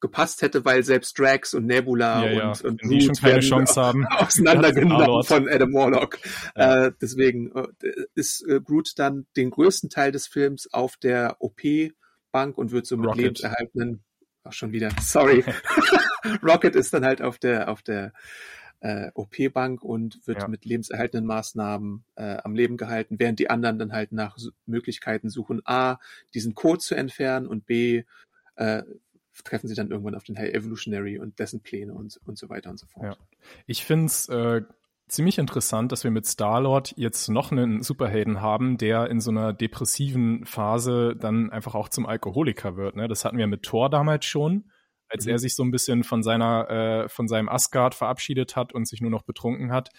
gepasst hätte, weil selbst Drax und Nebula ja, und, ja. und die schon keine Chance haben auseinandergenommen von Adam Warlock. Ja. Äh, deswegen äh, ist äh, Groot dann den größten Teil des Films auf der OP-Bank und wird so mit Rocket. Ach, schon wieder. Sorry. Rocket ist dann halt auf der, auf der äh, OP-Bank und wird ja. mit lebenserhaltenden Maßnahmen äh, am Leben gehalten, während die anderen dann halt nach Möglichkeiten suchen, A, diesen Code zu entfernen und B, äh, treffen sie dann irgendwann auf den High Evolutionary und dessen Pläne und, und so weiter und so fort. Ja. Ich finde es äh, ziemlich interessant, dass wir mit Star-Lord jetzt noch einen Superhelden haben, der in so einer depressiven Phase dann einfach auch zum Alkoholiker wird. Ne? Das hatten wir mit Thor damals schon, als mhm. er sich so ein bisschen von seiner, äh, von seinem Asgard verabschiedet hat und sich nur noch betrunken hat.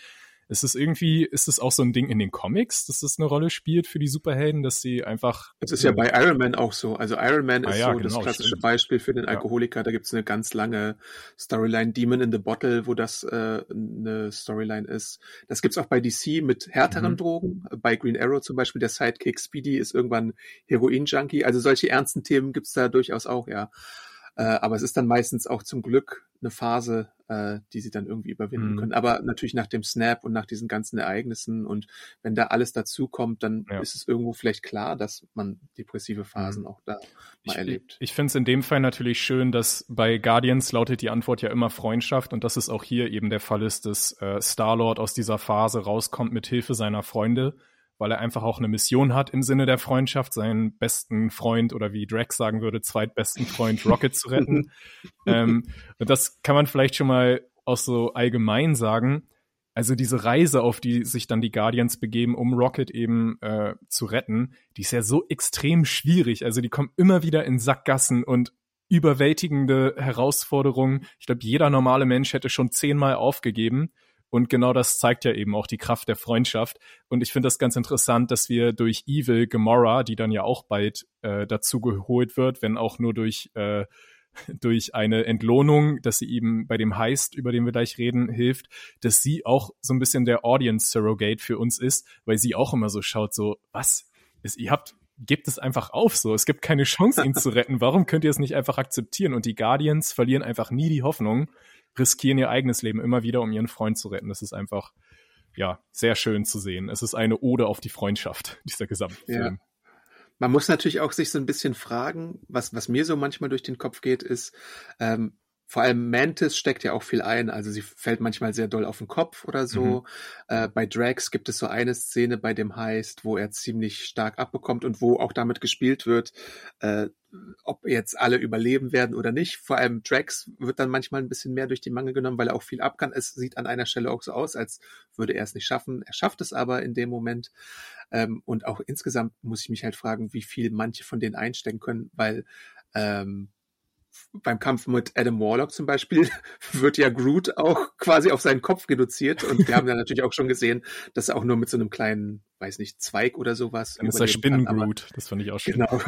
Ist es irgendwie, ist es auch so ein Ding in den Comics, dass das eine Rolle spielt für die Superhelden, dass sie einfach. Es ist ja bei Iron Man auch so. Also Iron Man ah, ist ja, so genau, das klassische stimmt. Beispiel für den Alkoholiker. Ja. Da gibt es eine ganz lange Storyline, Demon in the Bottle, wo das äh, eine Storyline ist. Das gibt's auch bei DC mit härteren mhm. Drogen. Bei Green Arrow zum Beispiel, der Sidekick Speedy ist irgendwann Heroin-Junkie. Also solche ernsten Themen gibt's da durchaus auch, ja. Äh, aber es ist dann meistens auch zum Glück eine Phase, äh, die sie dann irgendwie überwinden mhm. können. Aber natürlich nach dem Snap und nach diesen ganzen Ereignissen und wenn da alles dazukommt, dann ja. ist es irgendwo vielleicht klar, dass man depressive Phasen mhm. auch da mal ich, erlebt. Ich finde es in dem Fall natürlich schön, dass bei Guardians lautet die Antwort ja immer Freundschaft und dass es auch hier eben der Fall ist, dass äh, Star-Lord aus dieser Phase rauskommt mit Hilfe seiner Freunde weil er einfach auch eine Mission hat im Sinne der Freundschaft, seinen besten Freund oder wie Drax sagen würde, zweitbesten Freund Rocket zu retten. ähm, und das kann man vielleicht schon mal auch so allgemein sagen. Also diese Reise, auf die sich dann die Guardians begeben, um Rocket eben äh, zu retten, die ist ja so extrem schwierig. Also die kommen immer wieder in Sackgassen und überwältigende Herausforderungen. Ich glaube, jeder normale Mensch hätte schon zehnmal aufgegeben. Und genau das zeigt ja eben auch die Kraft der Freundschaft. Und ich finde das ganz interessant, dass wir durch Evil Gamora, die dann ja auch bald äh, dazu geholt wird, wenn auch nur durch äh, durch eine Entlohnung, dass sie eben bei dem Heist, über den wir gleich reden, hilft, dass sie auch so ein bisschen der Audience Surrogate für uns ist, weil sie auch immer so schaut, so, was? Ist, ihr habt, gebt es einfach auf, so. Es gibt keine Chance, ihn zu retten. Warum könnt ihr es nicht einfach akzeptieren? Und die Guardians verlieren einfach nie die Hoffnung riskieren ihr eigenes Leben immer wieder, um ihren Freund zu retten. Das ist einfach, ja, sehr schön zu sehen. Es ist eine Ode auf die Freundschaft, dieser gesamte ja. Film. Man muss natürlich auch sich so ein bisschen fragen, was, was mir so manchmal durch den Kopf geht, ist, ähm, vor allem Mantis steckt ja auch viel ein, also sie fällt manchmal sehr doll auf den Kopf oder so. Mhm. Äh, bei Drax gibt es so eine Szene bei dem Heist, wo er ziemlich stark abbekommt und wo auch damit gespielt wird, äh, ob jetzt alle überleben werden oder nicht. Vor allem Drax wird dann manchmal ein bisschen mehr durch die Mangel genommen, weil er auch viel ab kann. Es sieht an einer Stelle auch so aus, als würde er es nicht schaffen. Er schafft es aber in dem Moment. Ähm, und auch insgesamt muss ich mich halt fragen, wie viel manche von denen einstecken können, weil ähm, beim Kampf mit Adam Warlock zum Beispiel wird ja Groot auch quasi auf seinen Kopf reduziert und wir haben ja natürlich auch schon gesehen, dass er auch nur mit so einem kleinen, weiß nicht, Zweig oder sowas. Dann ist er Spinnen-Groot, das fand ich auch schön. Genau.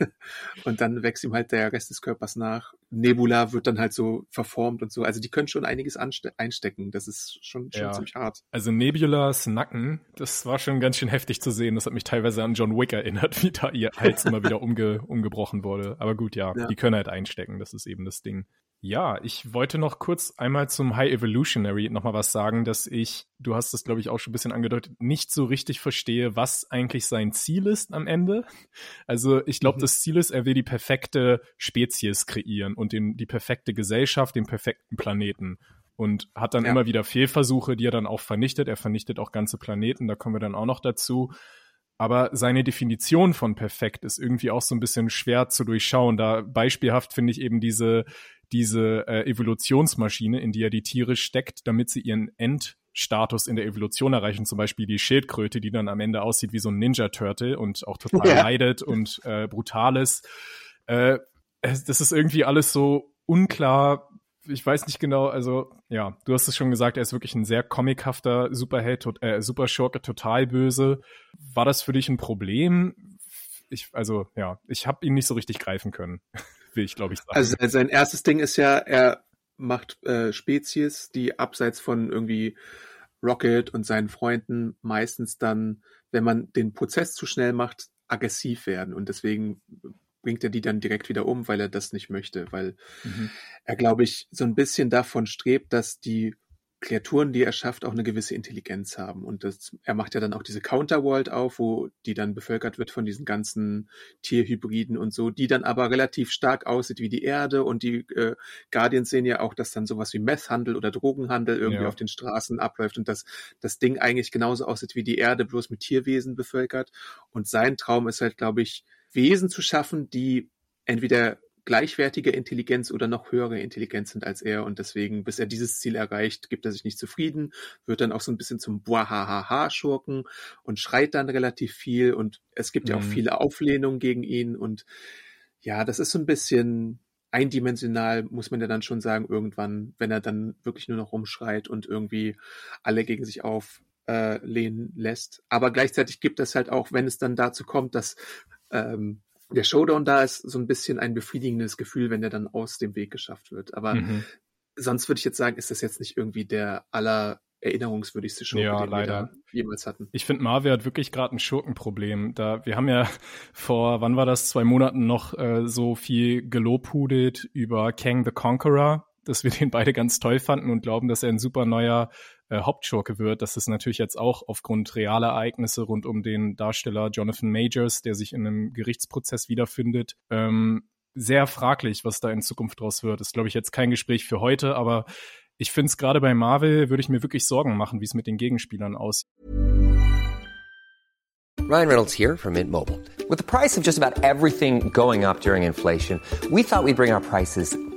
Und dann wächst ihm halt der Rest des Körpers nach. Nebula wird dann halt so verformt und so. Also die können schon einiges einstecken. Das ist schon, schon ja. ziemlich hart. Also Nebulas Nacken, das war schon ganz schön heftig zu sehen. Das hat mich teilweise an John Wick erinnert, wie da ihr Hals immer wieder umge umgebrochen wurde. Aber gut, ja, ja, die können halt einstecken. Das ist eben das Ding. Ja, ich wollte noch kurz einmal zum High Evolutionary nochmal was sagen, dass ich, du hast es glaube ich auch schon ein bisschen angedeutet, nicht so richtig verstehe, was eigentlich sein Ziel ist am Ende. Also ich glaube, mhm. das Ziel ist, er will die perfekte Spezies kreieren und den, die perfekte Gesellschaft, den perfekten Planeten. Und hat dann ja. immer wieder Fehlversuche, die er dann auch vernichtet. Er vernichtet auch ganze Planeten, da kommen wir dann auch noch dazu. Aber seine Definition von perfekt ist irgendwie auch so ein bisschen schwer zu durchschauen. Da beispielhaft finde ich eben diese, diese äh, Evolutionsmaschine, in die er die Tiere steckt, damit sie ihren Endstatus in der Evolution erreichen. Zum Beispiel die Schildkröte, die dann am Ende aussieht wie so ein Ninja-Turtle und auch total ja. leidet und äh, brutal ist. Äh, das ist irgendwie alles so unklar, ich weiß nicht genau, also ja, du hast es schon gesagt, er ist wirklich ein sehr comichafter Superheld, äh, Superschurke, total böse. War das für dich ein Problem? Ich, also ja, ich habe ihn nicht so richtig greifen können, will ich glaube ich sagen. Also sein erstes Ding ist ja, er macht äh, Spezies, die abseits von irgendwie Rocket und seinen Freunden meistens dann, wenn man den Prozess zu schnell macht, aggressiv werden und deswegen bringt er die dann direkt wieder um, weil er das nicht möchte, weil mhm. er, glaube ich, so ein bisschen davon strebt, dass die Kreaturen, die er schafft, auch eine gewisse Intelligenz haben. Und das, er macht ja dann auch diese Counterworld auf, wo die dann bevölkert wird von diesen ganzen Tierhybriden und so, die dann aber relativ stark aussieht wie die Erde. Und die äh, Guardians sehen ja auch, dass dann sowas wie Methhandel oder Drogenhandel irgendwie ja. auf den Straßen abläuft und dass das Ding eigentlich genauso aussieht wie die Erde, bloß mit Tierwesen bevölkert. Und sein Traum ist halt, glaube ich, Wesen zu schaffen, die entweder gleichwertige Intelligenz oder noch höhere Intelligenz sind als er und deswegen, bis er dieses Ziel erreicht, gibt er sich nicht zufrieden, wird dann auch so ein bisschen zum Buahahaha-Schurken und schreit dann relativ viel und es gibt mhm. ja auch mhm. viele Auflehnungen gegen ihn und ja, das ist so ein bisschen eindimensional, muss man ja dann schon sagen, irgendwann, wenn er dann wirklich nur noch rumschreit und irgendwie alle gegen sich auflehnen äh, lässt. Aber gleichzeitig gibt es halt auch, wenn es dann dazu kommt, dass ähm, der Showdown da ist so ein bisschen ein befriedigendes Gefühl, wenn der dann aus dem Weg geschafft wird. Aber mhm. sonst würde ich jetzt sagen, ist das jetzt nicht irgendwie der aller erinnerungswürdigste Schurke, ja, den leider. wir da jemals hatten. Ich finde, Marvel hat wirklich gerade ein Schurkenproblem. Da wir haben ja vor, wann war das, zwei Monaten noch äh, so viel gelobhudelt über Kang the Conqueror, dass wir den beide ganz toll fanden und glauben, dass er ein super neuer äh, Hauptschurke wird. Das ist natürlich jetzt auch aufgrund realer Ereignisse rund um den Darsteller Jonathan Majors, der sich in einem Gerichtsprozess wiederfindet. Ähm, sehr fraglich, was da in Zukunft draus wird. Ist, glaube ich, jetzt kein Gespräch für heute, aber ich finde es gerade bei Marvel, würde ich mir wirklich Sorgen machen, wie es mit den Gegenspielern aussieht. Ryan Reynolds here from Mint Mobile. With the price of just about everything going up during inflation, we thought we'd bring our prices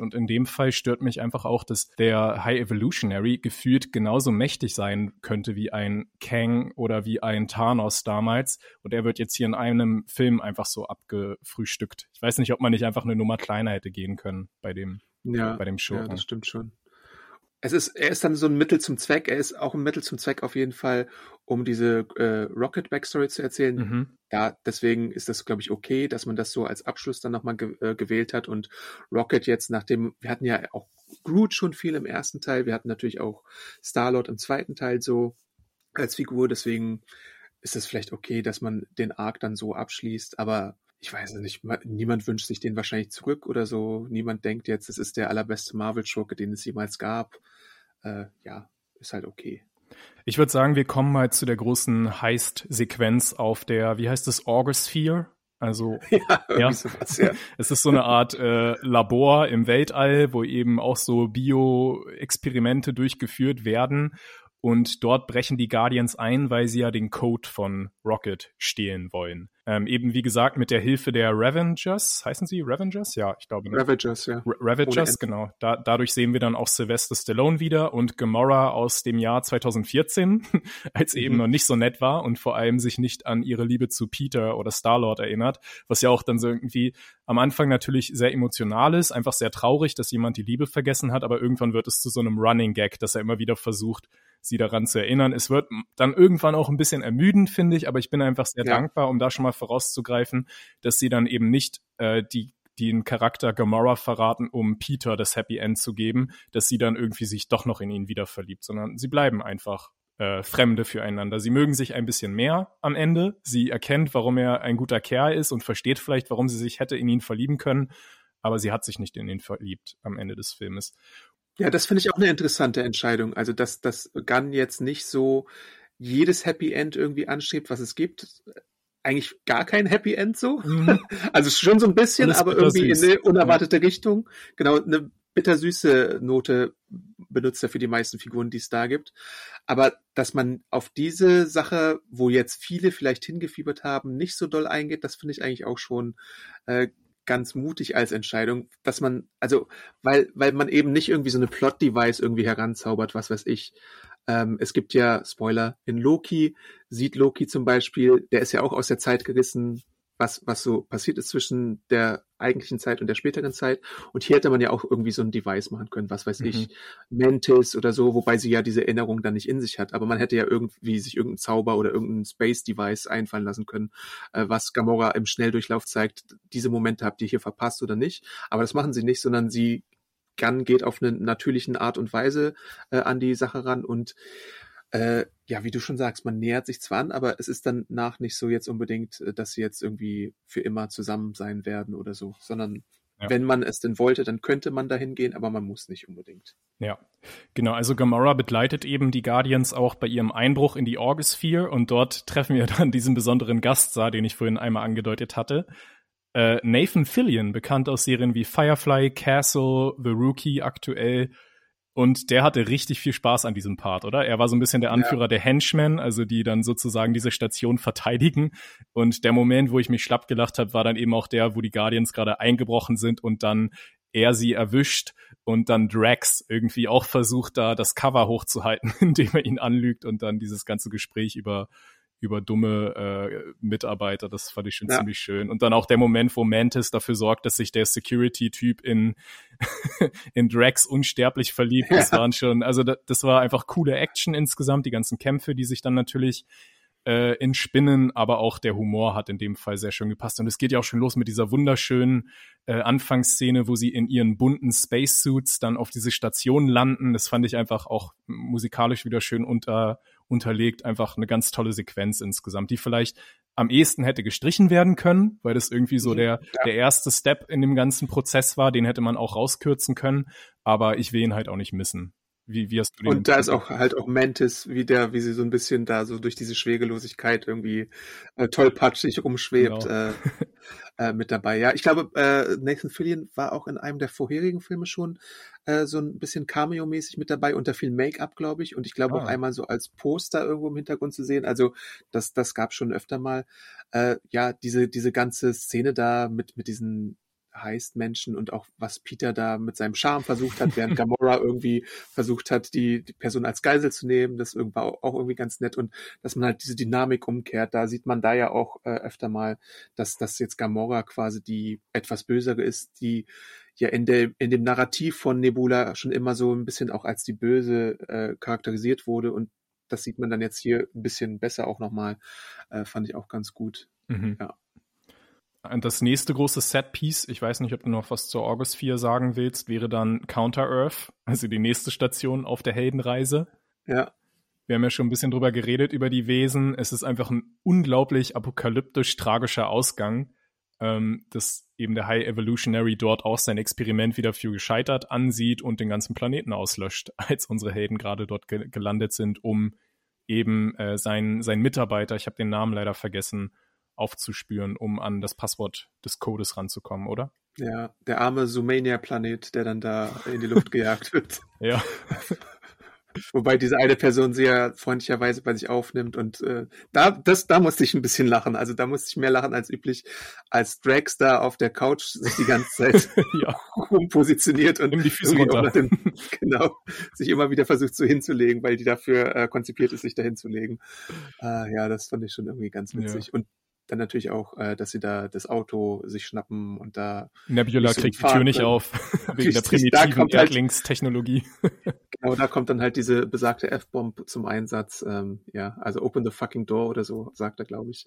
Und in dem Fall stört mich einfach auch, dass der High Evolutionary gefühlt genauso mächtig sein könnte wie ein Kang oder wie ein Thanos damals. Und er wird jetzt hier in einem Film einfach so abgefrühstückt. Ich weiß nicht, ob man nicht einfach eine Nummer kleiner hätte gehen können bei dem, ja, bei dem Show. Ja, das stimmt schon es ist, er ist dann so ein Mittel zum Zweck. Er ist auch ein Mittel zum Zweck auf jeden Fall, um diese äh, Rocket Backstory zu erzählen. Mhm. Ja, deswegen ist das, glaube ich, okay, dass man das so als Abschluss dann nochmal ge äh, gewählt hat und Rocket jetzt nachdem, wir hatten ja auch Groot schon viel im ersten Teil, wir hatten natürlich auch Star-Lord im zweiten Teil so als Figur, deswegen ist es vielleicht okay, dass man den Arc dann so abschließt, aber ich weiß nicht, niemand wünscht sich den wahrscheinlich zurück oder so. Niemand denkt jetzt, es ist der allerbeste Marvel-Schurke, den es jemals gab. Äh, ja, ist halt okay. Ich würde sagen, wir kommen mal zu der großen Heist-Sequenz auf der, wie heißt es, Orgosphere? Also Ja, Ja. sowas, ja. es ist so eine Art äh, Labor im Weltall, wo eben auch so Bio-Experimente durchgeführt werden. Und dort brechen die Guardians ein, weil sie ja den Code von Rocket stehlen wollen. Ähm, eben wie gesagt mit der Hilfe der Revengers, heißen sie Revengers? Ja, ich glaube. Ne? Ravagers, ja. Ra- Ravagers, genau. Da, dadurch sehen wir dann auch Sylvester Stallone wieder und Gamora aus dem Jahr 2014, als sie eben Mhm. noch nicht so nett war und vor allem sich nicht an ihre Liebe zu Peter oder Star-Lord erinnert, was ja auch dann so irgendwie am Anfang natürlich sehr emotional ist, einfach sehr traurig, dass jemand die Liebe vergessen hat, aber irgendwann wird es zu so einem Running Gag, dass er immer wieder versucht, sie daran zu erinnern. Es wird dann irgendwann auch ein bisschen ermüdend, finde ich, aber ich bin einfach sehr Ja. dankbar, um da schon mal vorauszugreifen, dass sie dann eben nicht äh, die den Charakter Gamora verraten, um Peter das Happy End zu geben, dass sie dann irgendwie sich doch noch in ihn wieder verliebt, sondern sie bleiben einfach äh, Fremde füreinander. Sie mögen sich ein bisschen mehr am Ende. Sie erkennt, warum er ein guter Kerl ist und versteht vielleicht, warum sie sich hätte in ihn verlieben können, aber sie hat sich nicht in ihn verliebt am Ende des Filmes. Ja, das finde ich auch eine interessante Entscheidung. Also, dass, dass Gunn jetzt nicht so jedes Happy End irgendwie anstrebt, was es gibt. Eigentlich gar kein Happy End so. Also schon so ein bisschen, Alles aber irgendwie in eine unerwartete Richtung. Genau, eine bittersüße Note benutzt er für die meisten Figuren, die es da gibt. Aber dass man auf diese Sache, wo jetzt viele vielleicht hingefiebert haben, nicht so doll eingeht, das finde ich eigentlich auch schon äh, ganz mutig als Entscheidung, dass man, also, weil, weil man eben nicht irgendwie so eine Plot-Device irgendwie heranzaubert, was weiß ich. Ähm, es gibt ja, Spoiler, in Loki, sieht Loki zum Beispiel, der ist ja auch aus der Zeit gerissen, was, was so passiert ist zwischen der eigentlichen Zeit und der späteren Zeit. Und hier hätte man ja auch irgendwie so ein Device machen können, was weiß ich, Mantis oder so, wobei sie ja diese Erinnerung dann nicht in sich hat. Aber man hätte ja irgendwie sich irgendeinen Zauber oder irgendein Space-Device einfallen lassen können, äh, was Gamora im Schnelldurchlauf zeigt, diese Momente habt ihr hier verpasst oder nicht. Aber das machen sie nicht, sondern sie Gunn geht auf eine natürlichen Art und Weise äh, an die Sache ran und äh, ja, wie du schon sagst, man nähert sich zwar an, aber es ist dann nach nicht so jetzt unbedingt, äh, dass sie jetzt irgendwie für immer zusammen sein werden oder so, sondern Ja. wenn man es denn wollte, dann könnte man dahin gehen, aber man muss nicht unbedingt. Ja, genau. Also Gamora begleitet eben die Guardians auch bei ihrem Einbruch in die Orgosphere und dort treffen wir dann diesen besonderen Gaststar, den ich vorhin einmal angedeutet hatte. Äh, Nathan Fillion, bekannt aus Serien wie Firefly, Castle, The Rookie aktuell. Und der hatte richtig viel Spaß an diesem Part, oder? Er war so ein bisschen der Anführer der Henchmen, also die dann sozusagen diese Station verteidigen. Und der Moment, wo ich mich schlapp gelacht habe, war dann eben auch der, wo die Guardians gerade eingebrochen sind und dann er sie erwischt und dann Drax irgendwie auch versucht, da das Cover hochzuhalten, indem er ihn anlügt und dann dieses ganze Gespräch über über dumme äh, Mitarbeiter, das fand ich schon Ja. ziemlich schön. Und dann auch der Moment, wo Mantis dafür sorgt, dass sich der Security-Typ in, in Drax unsterblich verliebt. Das waren schon, also das, das war einfach coole Action insgesamt, die ganzen Kämpfe, die sich dann natürlich äh, in Spinnen, aber auch der Humor hat in dem Fall sehr schön gepasst. Und es geht ja auch schon los mit dieser wunderschönen äh, Anfangsszene, wo sie in ihren bunten Spacesuits dann auf diese Station landen. Das fand ich einfach auch musikalisch wieder schön unter, unterlegt. Einfach eine ganz tolle Sequenz insgesamt, die vielleicht am ehesten hätte gestrichen werden können, weil das irgendwie so Mhm, der, der erste Step in dem ganzen Prozess war. Den hätte man auch rauskürzen können, aber ich will ihn halt auch nicht missen. Wie, wie hast du den Und da ist auch halt auch Mantis, wie der, wie sie so ein bisschen da so durch diese Schwerelosigkeit irgendwie äh, tollpatschig rumschwebt, Genau. äh, äh, mit dabei. Ja, ich glaube, äh, Nathan Fillion war auch in einem der vorherigen Filme schon äh, so ein bisschen Cameo-mäßig mit dabei, unter viel Make-up, glaube ich. Und ich glaube auch Ah. einmal so als Poster irgendwo im Hintergrund zu sehen. Also das, das gab schon öfter mal. Äh, ja, diese, diese ganze Szene da mit, mit diesen heißt Menschen und auch was Peter da mit seinem Charme versucht hat, während Gamora irgendwie versucht hat, die, die Person als Geisel zu nehmen. Das war auch irgendwie ganz nett und dass man halt diese Dynamik umkehrt. Da sieht man da ja auch äh, öfter mal, dass, dass jetzt Gamora quasi die etwas bösere ist, die ja in, der, in dem Narrativ von Nebula schon immer so ein bisschen auch als die Böse äh, charakterisiert wurde und das sieht man dann jetzt hier ein bisschen besser auch nochmal. Äh, fand ich auch ganz gut. Mhm. Ja. Und das nächste große Set-Piece, ich weiß nicht, ob du noch was zur August 4 sagen willst, wäre dann Counter-Earth, also die nächste Station auf der Heldenreise. Ja, Wir haben ja schon ein bisschen drüber geredet, über die Wesen. Es ist einfach ein unglaublich apokalyptisch tragischer Ausgang, ähm, dass eben der High Evolutionary dort auch sein Experiment wieder für gescheitert ansieht und den ganzen Planeten auslöscht, als unsere Helden gerade dort ge gelandet sind, um eben äh, seinen, seinen Mitarbeiter, ich habe den Namen leider vergessen, aufzuspüren, um an das Passwort des Codes ranzukommen, oder? Ja, der arme Sumania-Planet, der dann da in die Luft gejagt wird. Ja. Wobei diese eine Person sehr freundlicherweise bei sich aufnimmt und äh, da, das, da musste ich ein bisschen lachen. Also da musste ich mehr lachen als üblich, als Drax da auf der Couch sich die ganze Zeit ja. rumpositioniert und die Füße runter. Dem, genau, sich immer wieder versucht so hinzulegen, weil die dafür äh, konzipiert ist, sich da hinzulegen. Äh, ja, das fand ich schon irgendwie ganz witzig. Ja. Und dann natürlich auch, äh, dass sie da das Auto sich schnappen und da. Nebula kriegt die Tür nicht auf, wegen der primitiven kommt halt- Erdlingstechnologie. Genau, da kommt dann halt diese besagte F-Bomb zum Einsatz. Ähm, ja, also open the fucking door oder so, sagt er, glaube ich.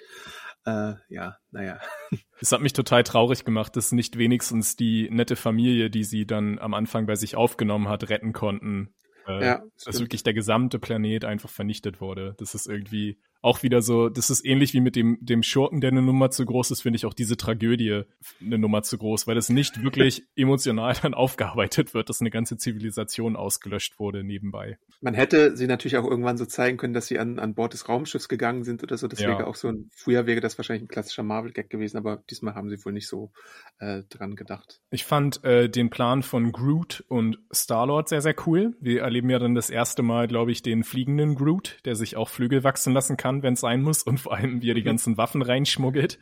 Äh, ja, naja. Es hat mich total traurig gemacht, dass nicht wenigstens die nette Familie, die sie dann am Anfang bei sich aufgenommen hat, retten konnten. Äh, Ja, dass stimmt. wirklich der gesamte Planet einfach vernichtet wurde. Das ist irgendwie auch wieder so, das ist ähnlich wie mit dem, dem Schurken, der eine Nummer zu groß ist, finde ich auch diese Tragödie eine Nummer zu groß, weil das nicht wirklich emotional dann aufgearbeitet wird, dass eine ganze Zivilisation ausgelöscht wurde nebenbei. Man hätte sie natürlich auch irgendwann so zeigen können, dass sie an, an Bord des Raumschiffs gegangen sind oder so. Das Ja. wäre auch so ein, früher wäre das wahrscheinlich ein klassischer Marvel-Gag gewesen, aber diesmal haben sie wohl nicht so äh, dran gedacht. Ich fand äh, den Plan von Groot und Star-Lord sehr, sehr cool. Wir erleben ja dann das erste Mal, glaube ich, den fliegenden Groot, der sich auch Flügel wachsen lassen kann, wenn es sein muss und vor allem, wie er die ganzen Waffen reinschmuggelt.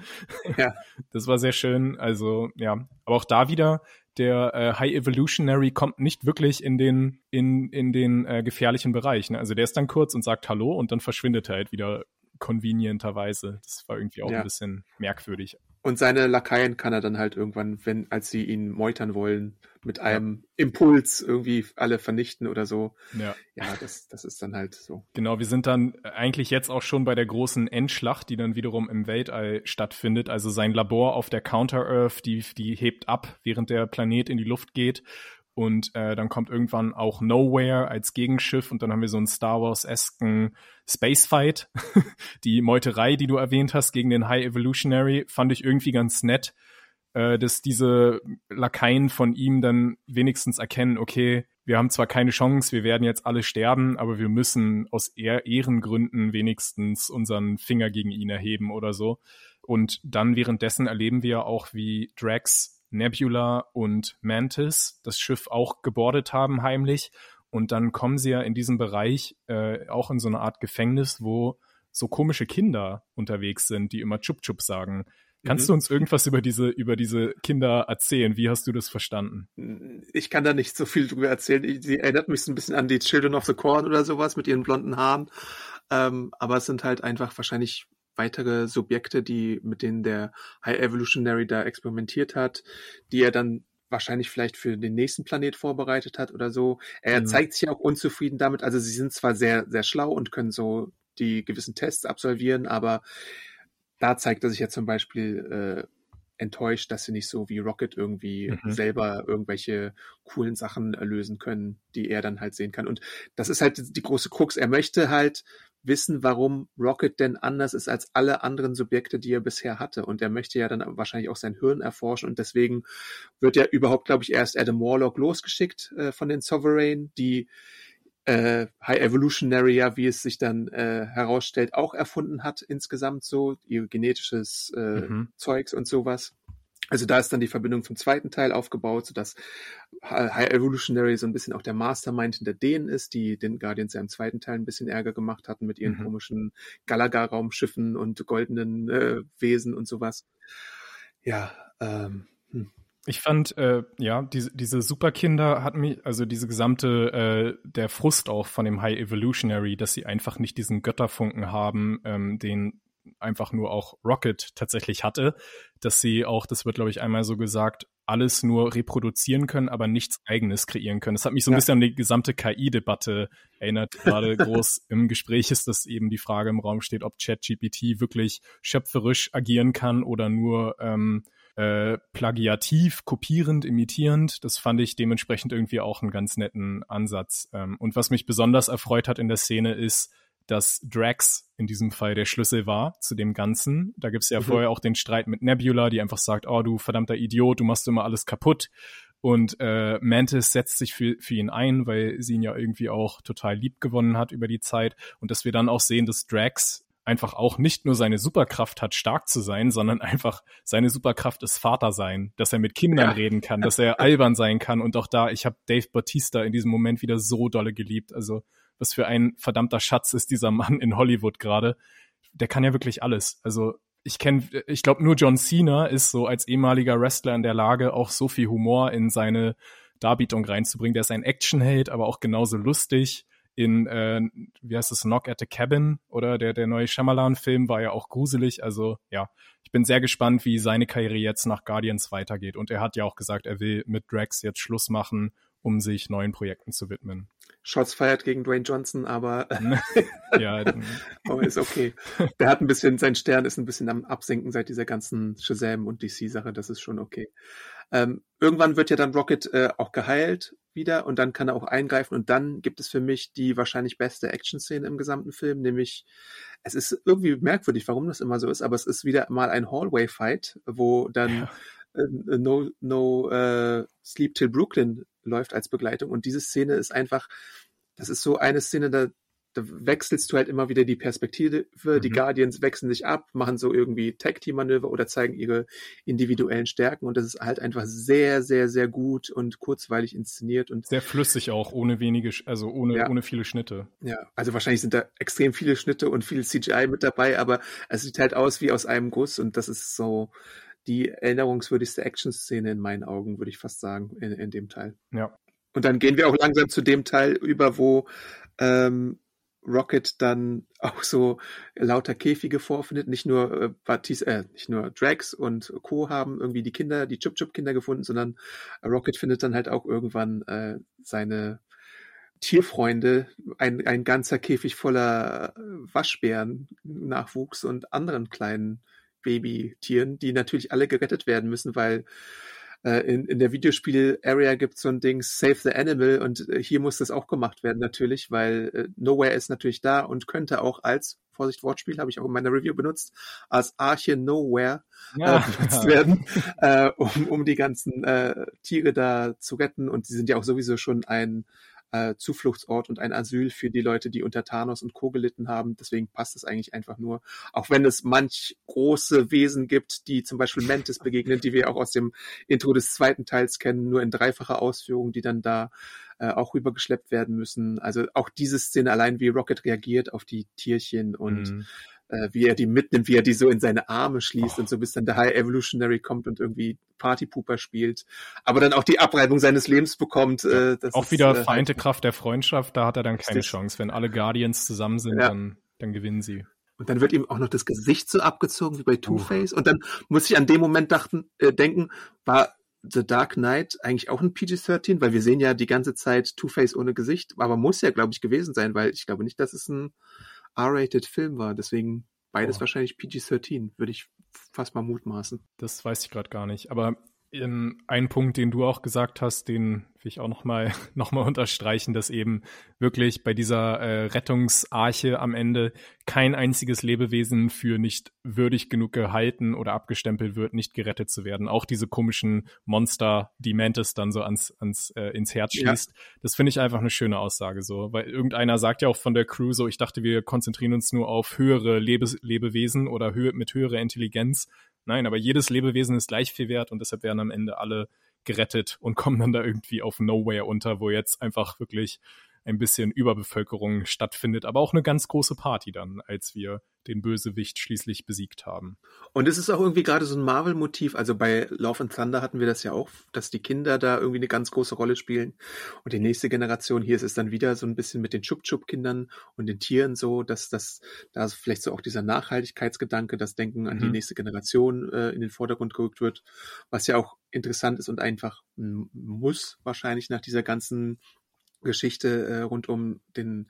Ja. Das war sehr schön. Also, ja. Aber auch da wieder, der äh, High Evolutionary kommt nicht wirklich in den, in, in den äh, gefährlichen Bereich. Ne? Also der ist dann kurz und sagt Hallo und dann verschwindet er halt wieder convenienterweise. Das war irgendwie auch Ja. ein bisschen merkwürdig. Und seine Lakaien kann er dann halt irgendwann, wenn, als sie ihn meutern wollen, mit einem Impuls irgendwie alle vernichten oder so. Ja. Ja, das, das ist dann halt so. Genau, wir sind dann eigentlich jetzt auch schon bei der großen Endschlacht, die dann wiederum im Weltall stattfindet. Also sein Labor auf der Counter-Earth, die, die hebt ab, während der Planet in die Luft geht. Und äh, dann kommt irgendwann auch Nowhere als Gegenschiff und dann haben wir so einen Star Wars-esken Spacefight. die Meuterei, die du erwähnt hast, gegen den High Evolutionary, fand ich irgendwie ganz nett, äh, dass diese Lakaien von ihm dann wenigstens erkennen, okay, wir haben zwar keine Chance, wir werden jetzt alle sterben, aber wir müssen aus Ehrengründen wenigstens unseren Finger gegen ihn erheben oder so. Und dann währenddessen erleben wir auch, wie Drax, Nebula und Mantis das Schiff auch gebordet haben heimlich. Und dann kommen sie ja in diesem Bereich äh, auch in so eine Art Gefängnis, wo so komische Kinder unterwegs sind, die immer Chup Chup sagen. Kannst Mhm. du uns irgendwas über diese, über diese Kinder erzählen? Wie hast du das verstanden? Ich kann da nicht so viel drüber erzählen. Sie erinnert mich so ein bisschen an die Children of the Corn oder sowas mit ihren blonden Haaren. Ähm, aber es sind halt einfach wahrscheinlich weitere Subjekte, die, mit denen der High Evolutionary da experimentiert hat, die er dann wahrscheinlich vielleicht für den nächsten Planet vorbereitet hat oder so. Er Mhm. zeigt sich auch unzufrieden damit. Also sie sind zwar sehr, sehr schlau und können so die gewissen Tests absolvieren, aber da zeigt er sich ja zum Beispiel äh, enttäuscht, dass sie nicht so wie Rocket irgendwie Mhm. selber irgendwelche coolen Sachen äh, lösen können, die er dann halt sehen kann. Und das ist halt die große Krux. Er möchte halt wissen, warum Rocket denn anders ist als alle anderen Subjekte, die er bisher hatte. Und er möchte ja dann wahrscheinlich auch sein Hirn erforschen. Und deswegen wird ja überhaupt, glaube ich, erst Adam Warlock losgeschickt äh, von den Sovereign, die äh, High Evolutionary ja, wie es sich dann äh, herausstellt, auch erfunden hat insgesamt so, ihr genetisches äh, Mhm. Zeugs und sowas. Also da ist dann die Verbindung zum zweiten Teil aufgebaut, sodass High Evolutionary so ein bisschen auch der Mastermind hinter denen ist, die den Guardians ja im zweiten Teil ein bisschen Ärger gemacht hatten mit ihren Mhm. komischen Galaga-Raumschiffen und goldenen äh, Wesen und sowas. Ja, ähm, hm. Ich fand, äh, ja, diese, diese Superkinder hat mich, also diese gesamte, äh, der Frust auch von dem High Evolutionary, dass sie einfach nicht diesen Götterfunken haben, ähm, den einfach nur auch Rocket tatsächlich hatte, dass sie auch, das wird glaube ich einmal so gesagt, alles nur reproduzieren können, aber nichts eigenes kreieren können. Das hat mich so ein Ja. bisschen an die gesamte KI-Debatte erinnert. Gerade groß im Gespräch ist, dass eben die Frage im Raum steht, ob ChatGPT wirklich schöpferisch agieren kann oder nur ähm, äh, plagiativ, kopierend, imitierend. Das fand ich dementsprechend irgendwie auch einen ganz netten Ansatz. Ähm, und was mich besonders erfreut hat in der Szene ist, dass Drax in diesem Fall der Schlüssel war zu dem Ganzen. Da gibt's ja Mhm. vorher auch den Streit mit Nebula, die einfach sagt, oh du verdammter Idiot, du machst immer alles kaputt. Und äh, Mantis setzt sich für, für ihn ein, weil sie ihn ja irgendwie auch total lieb gewonnen hat über die Zeit. Und dass wir dann auch sehen, dass Drax einfach auch nicht nur seine Superkraft hat, stark zu sein, sondern einfach seine Superkraft ist Vater sein, dass er mit Kindern ja. reden kann, dass er albern sein kann. Und auch da, ich habe Dave Bautista in diesem Moment wieder so dolle geliebt. Also was für ein verdammter Schatz ist dieser Mann in Hollywood gerade. Der kann ja wirklich alles. Also ich kenne, ich glaube, nur John Cena ist so als ehemaliger Wrestler in der Lage, auch so viel Humor in seine Darbietung reinzubringen. Der ist ein Action-Held, aber auch genauso lustig. In, äh, wie heißt es, Knock at the Cabin oder der, der neue Shyamalan-Film war ja auch gruselig. Also ja, ich bin sehr gespannt, wie seine Karriere jetzt nach Guardians weitergeht. Und er hat ja auch gesagt, er will mit Drax jetzt Schluss machen, um sich neuen Projekten zu widmen. Shots feiert gegen Dwayne Johnson, aber, ja, aber ist okay. Der hat ein bisschen, sein Stern ist ein bisschen am Absinken seit dieser ganzen Shazam und DC-Sache, das ist schon okay. Ähm, irgendwann wird ja dann Rocket äh, auch geheilt wieder und dann kann er auch eingreifen und dann gibt es für mich die wahrscheinlich beste Action-Szene im gesamten Film, nämlich es ist irgendwie merkwürdig, warum das immer so ist, aber es ist wieder mal ein Hallway-Fight, wo dann ja. Äh, No, no äh, Sleep Till Brooklyn läuft als Begleitung. Und diese Szene ist einfach, das ist so eine Szene, da, da wechselst du halt immer wieder die Perspektive. Mhm. Die Guardians wechseln sich ab, machen so irgendwie Tag-Team-Manöver oder zeigen ihre individuellen Stärken. Und das ist halt einfach sehr, sehr, sehr gut und kurzweilig inszeniert und sehr flüssig auch, ohne wenige, also ohne, ja. ohne viele Schnitte. Ja, also wahrscheinlich sind da extrem viele Schnitte und viel CGI mit dabei, aber es sieht halt aus wie aus einem Guss und das ist so, die erinnerungswürdigste Action-Szene in meinen Augen, würde ich fast sagen, in, in dem Teil. Ja. Und dann gehen wir auch langsam zu dem Teil über, wo ähm, Rocket dann auch so lauter Käfige vorfindet. Nicht nur äh, Batis, äh, nicht nur Drax und Co. haben irgendwie die Kinder, die Chup Chup Kinder gefunden, sondern Rocket findet dann halt auch irgendwann äh, seine Tierfreunde, ein, ein ganzer Käfig voller Waschbären, Nachwuchs und anderen kleinen Babytieren, die natürlich alle gerettet werden müssen, weil äh, in, in der Videospiel-Area gibt es so ein Ding, Save the Animal und äh, hier muss das auch gemacht werden natürlich, weil äh, Nowhere ist natürlich da und könnte auch als, Vorsicht Wortspiel, habe ich auch in meiner Review benutzt, als Arche Nowhere ja. äh, benutzt werden, äh, um, um die ganzen äh, Tiere da zu retten und die sind ja auch sowieso schon ein äh, Zufluchtsort und ein Asyl für die Leute, die unter Thanos und Co. gelitten haben. Deswegen passt es eigentlich einfach nur. Auch wenn es manch große Wesen gibt, die zum Beispiel Mantis begegnen, die wir auch aus dem Intro des zweiten Teils kennen, nur in dreifacher Ausführung, die dann da äh, auch rübergeschleppt werden müssen. Also auch diese Szene allein, wie Rocket reagiert auf die Tierchen und mhm äh, wie er die mitnimmt, wie er die so in seine Arme schließt oh. und so bis dann der High Evolutionary kommt und irgendwie Partypooper spielt, aber dann auch die Abreibung seines Lebens bekommt. Ja. Äh, auch ist, wieder äh, halt Kraft der Freundschaft, da hat er dann keine Chance. Wenn alle Guardians zusammen sind, ja. dann, dann gewinnen sie. Und dann wird ihm auch noch das Gesicht so abgezogen wie bei Two-Face. Uh. Und dann muss ich an dem Moment dachten, äh, denken, war The Dark Knight eigentlich auch ein PG-13? Weil wir sehen ja die ganze Zeit Two-Face ohne Gesicht, aber muss ja, glaube ich, gewesen sein, weil ich glaube nicht, dass es ein R-rated Film war. Deswegen beides oh. wahrscheinlich PG-13, würde ich fast mal mutmaßen. Das weiß ich gerade gar nicht. Aber in ein Punkt, den du auch gesagt hast, den will ich auch nochmal noch mal unterstreichen, dass eben wirklich bei dieser äh, Rettungsarche am Ende kein einziges Lebewesen für nicht würdig genug gehalten oder abgestempelt wird, nicht gerettet zu werden. Auch diese komischen Monster, die Mantis dann so ans, ans äh, ins Herz schließt. Ja. Das finde ich einfach eine schöne Aussage so, weil irgendeiner sagt ja auch von der Crew so, ich dachte, wir konzentrieren uns nur auf höhere Lebe Lebewesen oder hö mit höherer Intelligenz. Nein, aber jedes Lebewesen ist gleich viel wert und deshalb werden am Ende alle gerettet und kommen dann da irgendwie auf Nowhere unter, wo jetzt einfach wirklich ein bisschen Überbevölkerung stattfindet, aber auch eine ganz große Party dann, als wir den Bösewicht schließlich besiegt haben. Und es ist auch irgendwie gerade so ein Marvel-Motiv. Also bei Love and Thunder hatten wir das ja auch, dass die Kinder da irgendwie eine ganz große Rolle spielen. Und die nächste Generation, hier ist es dann wieder so ein bisschen mit den Chup-Chup-Kindern und den Tieren so, dass das, da vielleicht so auch dieser Nachhaltigkeitsgedanke, das Denken an mhm. die nächste Generation äh, in den Vordergrund gerückt wird, was ja auch interessant ist und einfach muss wahrscheinlich nach dieser ganzen Geschichte äh, rund um den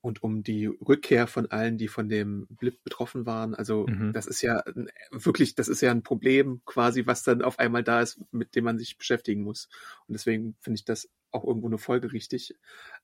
und um die Rückkehr von allen, die von dem Blip betroffen waren. Also mhm. das ist ja wirklich, das ist ja ein Problem quasi, was dann auf einmal da ist, mit dem man sich beschäftigen muss. Und deswegen finde ich das auch irgendwo eine Folge richtig.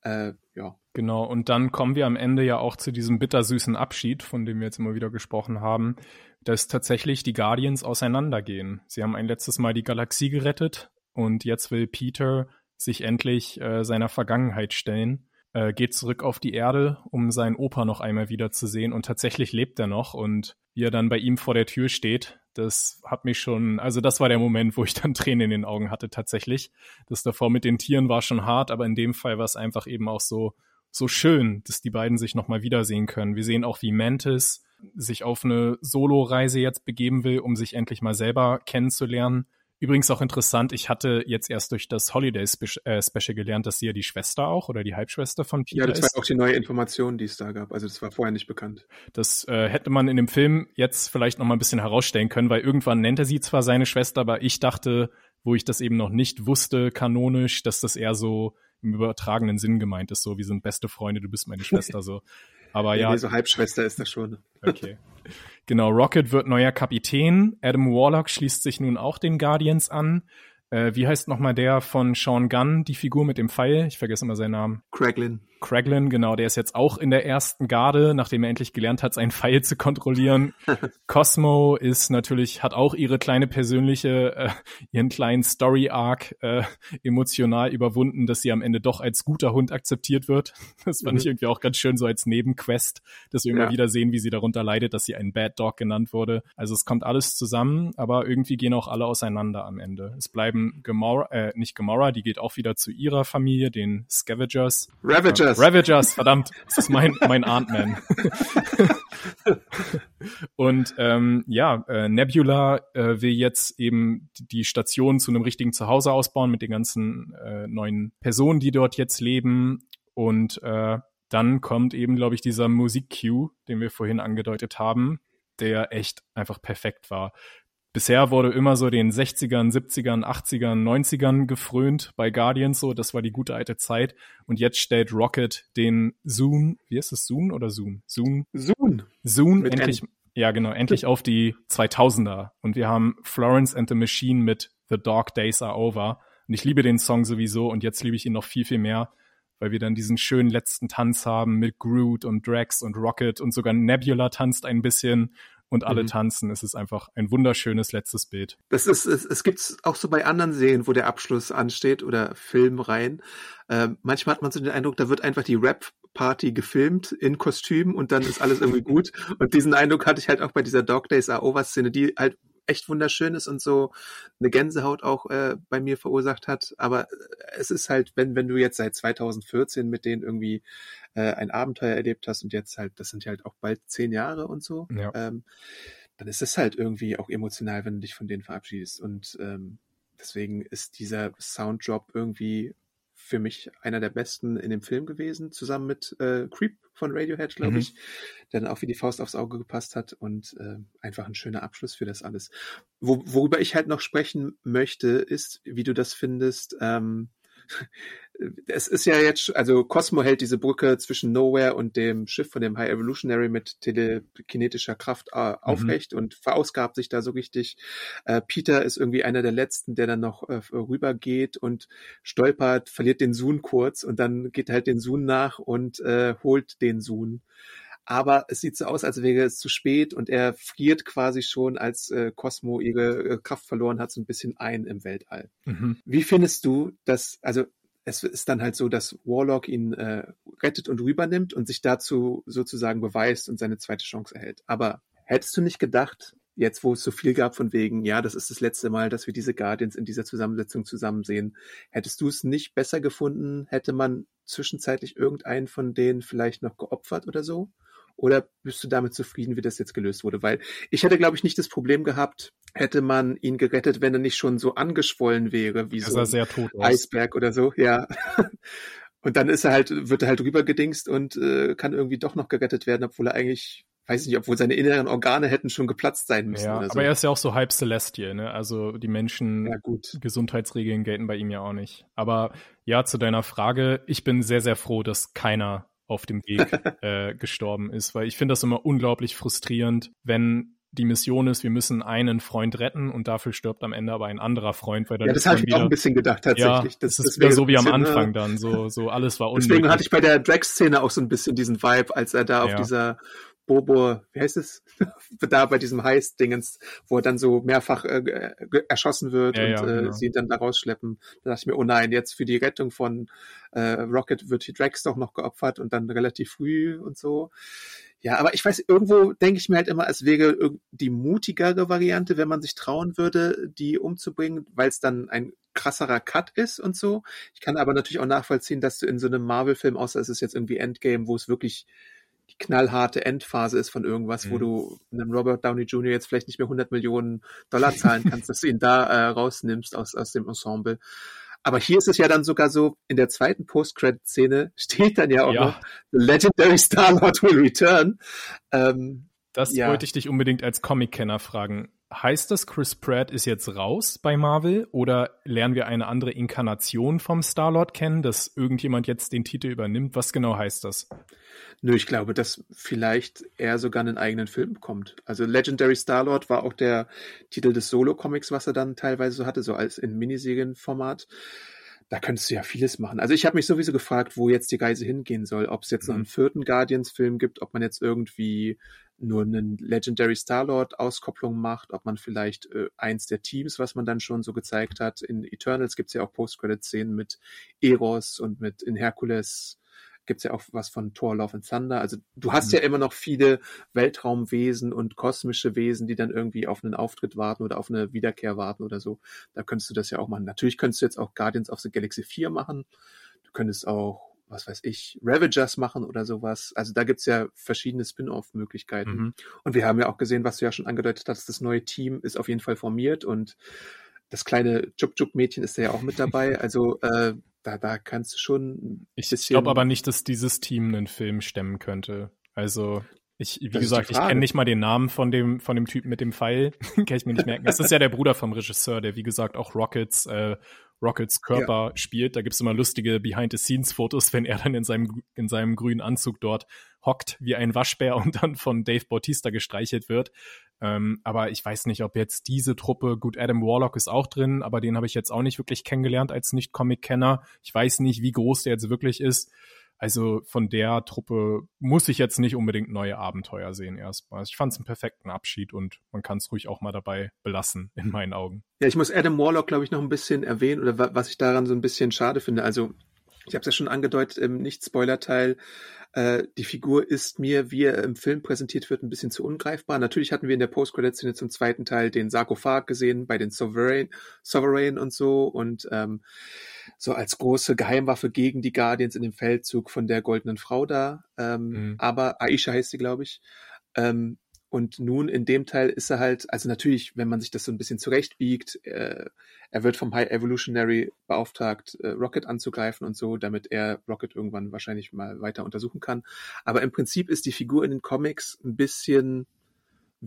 Äh, ja. Genau, und dann kommen wir am Ende ja auch zu diesem bittersüßen Abschied, von dem wir jetzt immer wieder gesprochen haben, dass tatsächlich die Guardians auseinandergehen. Sie haben ein letztes Mal die Galaxie gerettet und jetzt will Peter sich endlich äh, seiner Vergangenheit stellen. äh, geht zurück auf die Erde, um seinen Opa noch einmal wiederzusehen und tatsächlich lebt er noch und wie er dann bei ihm vor der Tür steht, das hat mich schon, also das war der Moment, wo ich dann Tränen in den Augen hatte tatsächlich. Das davor mit den Tieren war schon hart, aber in dem Fall war es einfach eben auch so, so schön, dass die beiden sich nochmal wiedersehen können. Wir sehen auch, wie Mantis sich auf eine Solo-Reise jetzt begeben will, um sich endlich mal selber kennenzulernen. Übrigens auch interessant, ich hatte jetzt erst durch das Holiday äh, Special gelernt, dass sie ja die Schwester auch oder die Halbschwester von Peter ist. Ja, das ist. war auch die neue Information, die es da gab. Also das war vorher nicht bekannt. Das äh, hätte man in dem Film jetzt vielleicht noch mal ein bisschen herausstellen können, weil irgendwann nennt er sie zwar seine Schwester, aber ich dachte, wo ich das eben noch nicht wusste, kanonisch, dass das eher so im übertragenen Sinn gemeint ist, so wir sind beste Freunde, du bist meine Schwester, so. Aber ja. Nee, so Halbschwester ist das schon. Okay. Genau, Rocket wird neuer Kapitän. Adam Warlock schließt sich nun auch den Guardians an. Äh, wie heißt nochmal der von Sean Gunn, die Figur mit dem Pfeil? Ich vergesse immer seinen Namen. Craglin. Craglin, genau, der ist jetzt auch in der ersten Garde, nachdem er endlich gelernt hat, seinen Pfeil zu kontrollieren. Cosmo ist natürlich, hat auch ihre kleine persönliche, äh, ihren kleinen Story-Arc äh, emotional überwunden, dass sie am Ende doch als guter Hund akzeptiert wird. Das fand mhm. ich irgendwie auch ganz schön so als Nebenquest, dass wir immer ja. wieder sehen, wie sie darunter leidet, dass sie ein Bad Dog genannt wurde. Also es kommt alles zusammen, aber irgendwie gehen auch alle auseinander am Ende. Es bleiben Gamora, äh, nicht Gamora, die geht auch wieder zu ihrer Familie, den Scavengers. Ravagers. Ravagers. Ravagers, verdammt, das ist mein, mein Ant-Man. und ähm, ja, äh, Nebula äh, will jetzt eben die Station zu einem richtigen Zuhause ausbauen mit den ganzen äh, neuen Personen, die dort jetzt leben. Und äh, dann kommt eben, glaube ich, dieser Musik-Cue, den wir vorhin angedeutet haben, der echt einfach perfekt war bisher wurde immer so den 60ern, 70ern, 80ern, 90ern gefrönt bei Guardians so, das war die gute alte Zeit und jetzt stellt Rocket den Zoom, wie ist es Zoom oder Zoom? Zoom. Zoom. Zoom endlich N. ja genau, endlich auf die 2000er und wir haben Florence and the Machine mit The Dark Days Are Over und ich liebe den Song sowieso und jetzt liebe ich ihn noch viel viel mehr weil wir dann diesen schönen letzten Tanz haben mit Groot und Drax und Rocket und sogar Nebula tanzt ein bisschen und alle mhm. tanzen. Es ist einfach ein wunderschönes letztes Bild. Das ist, es, es gibt auch so bei anderen Serien, wo der Abschluss ansteht oder Filmreihen. Ähm, manchmal hat man so den Eindruck, da wird einfach die Rap Party gefilmt in Kostüm und dann ist alles irgendwie gut. Und diesen Eindruck hatte ich halt auch bei dieser Dog Days Are Over Szene, die halt echt wunderschön ist und so eine Gänsehaut auch äh, bei mir verursacht hat. Aber äh, es ist halt, wenn, wenn du jetzt seit 2014 mit denen irgendwie äh, ein Abenteuer erlebt hast und jetzt halt, das sind ja halt auch bald zehn Jahre und so, ja. ähm, dann ist es halt irgendwie auch emotional, wenn du dich von denen verabschiedest. Und ähm, deswegen ist dieser Soundjob irgendwie für mich einer der besten in dem Film gewesen, zusammen mit äh, Creep von Radiohead, glaube mhm. ich, der dann auch wie die Faust aufs Auge gepasst hat und äh, einfach ein schöner Abschluss für das alles. Wo, worüber ich halt noch sprechen möchte, ist, wie du das findest, ähm, es ist ja jetzt, also Cosmo hält diese Brücke zwischen Nowhere und dem Schiff von dem High Evolutionary mit telekinetischer Kraft äh, mhm. aufrecht mhm. und verausgabt sich da so richtig. Äh, Peter ist irgendwie einer der letzten, der dann noch äh, rübergeht und stolpert, verliert den Sohn kurz und dann geht halt den Sohn nach und äh, holt den Sohn aber es sieht so aus, als wäre es zu spät und er friert quasi schon, als äh, Cosmo ihre äh, Kraft verloren hat, so ein bisschen ein im Weltall. Mhm. Wie findest du, dass, also es ist dann halt so, dass Warlock ihn äh, rettet und rübernimmt und sich dazu sozusagen beweist und seine zweite Chance erhält. Aber hättest du nicht gedacht, jetzt wo es so viel gab von wegen, ja, das ist das letzte Mal, dass wir diese Guardians in dieser Zusammensetzung zusammen sehen, hättest du es nicht besser gefunden, hätte man zwischenzeitlich irgendeinen von denen vielleicht noch geopfert oder so? Oder bist du damit zufrieden, wie das jetzt gelöst wurde? Weil ich hätte, glaube ich, nicht das Problem gehabt, hätte man ihn gerettet, wenn er nicht schon so angeschwollen wäre, wie so ein Eisberg oder so, ja. Und dann ist er halt, wird er halt rübergedingst und äh, kann irgendwie doch noch gerettet werden, obwohl er eigentlich, weiß nicht, obwohl seine inneren Organe hätten schon geplatzt sein müssen. Ja, oder so. aber er ist ja auch so halb Celestial, ne? Also die Menschen, ja, gut. Gesundheitsregeln gelten bei ihm ja auch nicht. Aber ja, zu deiner Frage, ich bin sehr, sehr froh, dass keiner auf dem Weg äh, gestorben ist, weil ich finde das immer unglaublich frustrierend, wenn die Mission ist, wir müssen einen Freund retten und dafür stirbt am Ende aber ein anderer Freund. Weil dann ja, das habe ich wieder, auch ein bisschen gedacht tatsächlich. Ja, das, das ist wieder so wie am Anfang dann, so, so alles war unmöglich. Deswegen hatte ich bei der Drag-Szene auch so ein bisschen diesen Vibe, als er da auf ja. dieser Bobo, wie heißt es? da bei diesem Heist-Dingens, wo er dann so mehrfach äh, erschossen wird Ja, und ja, äh, genau. sie ihn dann da rausschleppen. Da dachte ich mir, oh nein, jetzt für die Rettung von äh, Rocket wird die Drax doch noch geopfert und dann relativ früh und so. Ja, aber ich weiß, irgendwo denke ich mir halt immer, es wäre die mutigere Variante, wenn man sich trauen würde, die umzubringen, weil es dann ein krasserer Cut ist und so. Ich kann aber natürlich auch nachvollziehen, dass du in so einem Marvel-Film, außer es ist jetzt irgendwie Endgame, wo es wirklich die knallharte Endphase ist von irgendwas, wo Mhm. du einem Robert Downey Jr. jetzt vielleicht nicht mehr 100 Millionen Dollar zahlen kannst, dass du ihn da äh, rausnimmst aus, aus dem Ensemble. Aber hier ist es ja dann sogar so, in der zweiten Post-Credit-Szene steht dann ja auch Ja. noch, The Legendary Star-Lord will return. Ähm, Das Ja. wollte ich dich unbedingt als Comic-Kenner fragen. Heißt das, Chris Pratt ist jetzt raus bei Marvel oder lernen wir eine andere Inkarnation vom Star-Lord kennen, dass irgendjemand jetzt den Titel übernimmt? Was genau heißt das? Nö, ich glaube, dass vielleicht er sogar einen eigenen Film bekommt. Also Legendary Star-Lord war auch der Titel des Solo-Comics, was er dann teilweise so hatte, so als in Miniserienformat. Da könntest du ja vieles machen. Also ich habe mich sowieso gefragt, wo jetzt die Reise hingehen soll. Ob es jetzt noch Mhm. einen vierten Guardians-Film gibt, ob man jetzt irgendwie nur einen Legendary Star-Lord-Auskopplung macht, ob man vielleicht äh, eins der Teams, was man dann schon so gezeigt hat. In Eternals gibt's ja auch Post-Credit-Szenen mit Eros und mit in Hercules gibt's ja auch was von Thor Love and Thunder. Also du hast Mhm. ja immer noch viele Weltraumwesen und kosmische Wesen, die dann irgendwie auf einen Auftritt warten oder auf eine Wiederkehr warten oder so. Da könntest du das ja auch machen. Natürlich könntest du jetzt auch Guardians of the Galaxy 4 machen. Du könntest auch, was weiß ich, Ravagers machen oder sowas. Also da gibt's ja verschiedene Spin-off-Möglichkeiten. Mhm. Und wir haben ja auch gesehen, was du ja schon angedeutet hast, das neue Team ist auf jeden Fall formiert und das kleine Juk-Juk-Mädchen ist ja auch mit dabei. Also äh, da, da kannst du schon Ich bisschen- glaube aber nicht, dass dieses Team einen Film stemmen könnte. Also ich, wie Das gesagt, ich kenne nicht mal den Namen von dem von dem Typen mit dem Pfeil. Kann ich mir nicht merken. Das ist ja der Bruder vom Regisseur, der wie gesagt auch Rockets äh, Rockets Körper spielt. Da gibt's immer lustige Behind-the-Scenes-Fotos, wenn er dann in seinem in seinem grünen Anzug dort hockt wie ein Waschbär und dann von Dave Bautista gestreichelt wird. Ähm, aber ich weiß nicht, ob jetzt diese Truppe, gut, Adam Warlock ist auch drin, aber den habe ich jetzt auch nicht wirklich kennengelernt als Nicht-Comic-Kenner. Ich weiß nicht, wie groß der jetzt wirklich ist. Also von der Truppe muss ich jetzt nicht unbedingt neue Abenteuer sehen erstmal. Ich fand es einen perfekten Abschied und man kann es ruhig auch mal dabei belassen, in meinen Augen. Ja, ich muss Adam Warlock, glaube ich, noch ein bisschen erwähnen oder wa was ich daran so ein bisschen schade finde. Also ich habe es ja schon angedeutet im Nicht-Spoiler-Teil. Äh, die Figur ist mir, wie er im Film präsentiert wird, ein bisschen zu ungreifbar. Natürlich hatten wir in der Post-Credit-Szene zum zweiten Teil den Sarkophag gesehen bei den Sovereign, Sovereign und so und ähm, so als große Geheimwaffe gegen die Guardians in dem Feldzug von der goldenen Frau da. Ähm, Mhm. Aber Aisha heißt sie, glaube ich. Ähm, und nun in dem Teil ist er halt, also natürlich, wenn man sich das so ein bisschen zurechtbiegt, äh, er wird vom High Evolutionary beauftragt, äh, Rocket anzugreifen und so, damit er Rocket irgendwann wahrscheinlich mal weiter untersuchen kann. Aber im Prinzip ist die Figur in den Comics ein bisschen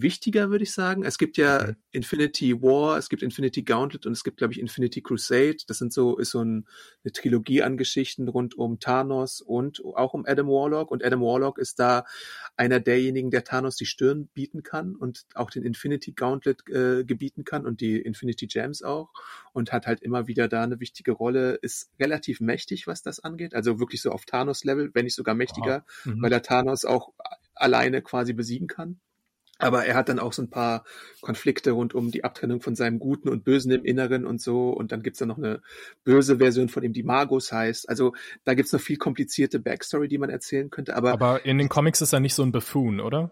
wichtiger, würde ich sagen. Es gibt ja Mhm. Infinity War, es gibt Infinity Gauntlet und es gibt, glaube ich, Infinity Crusade. Das sind so, ist so ein, eine Trilogie an Geschichten rund um Thanos und auch um Adam Warlock. Und Adam Warlock ist da einer derjenigen, der Thanos die Stirn bieten kann und auch den Infinity Gauntlet äh, gebieten kann und die Infinity Gems auch und hat halt immer wieder da eine wichtige Rolle, ist relativ mächtig, was das angeht. Also wirklich so auf Thanos-Level, wenn nicht sogar mächtiger, Mhm. weil er Thanos auch alleine quasi besiegen kann. Aber er hat dann auch so ein paar Konflikte rund um die Abtrennung von seinem Guten und Bösen im Inneren und so. Und dann gibt's da noch eine böse Version von ihm, die Magus heißt. Also da gibt's noch viel komplizierte Backstory, die man erzählen könnte. Aber, Aber in den Comics ist er nicht so ein Buffoon, oder?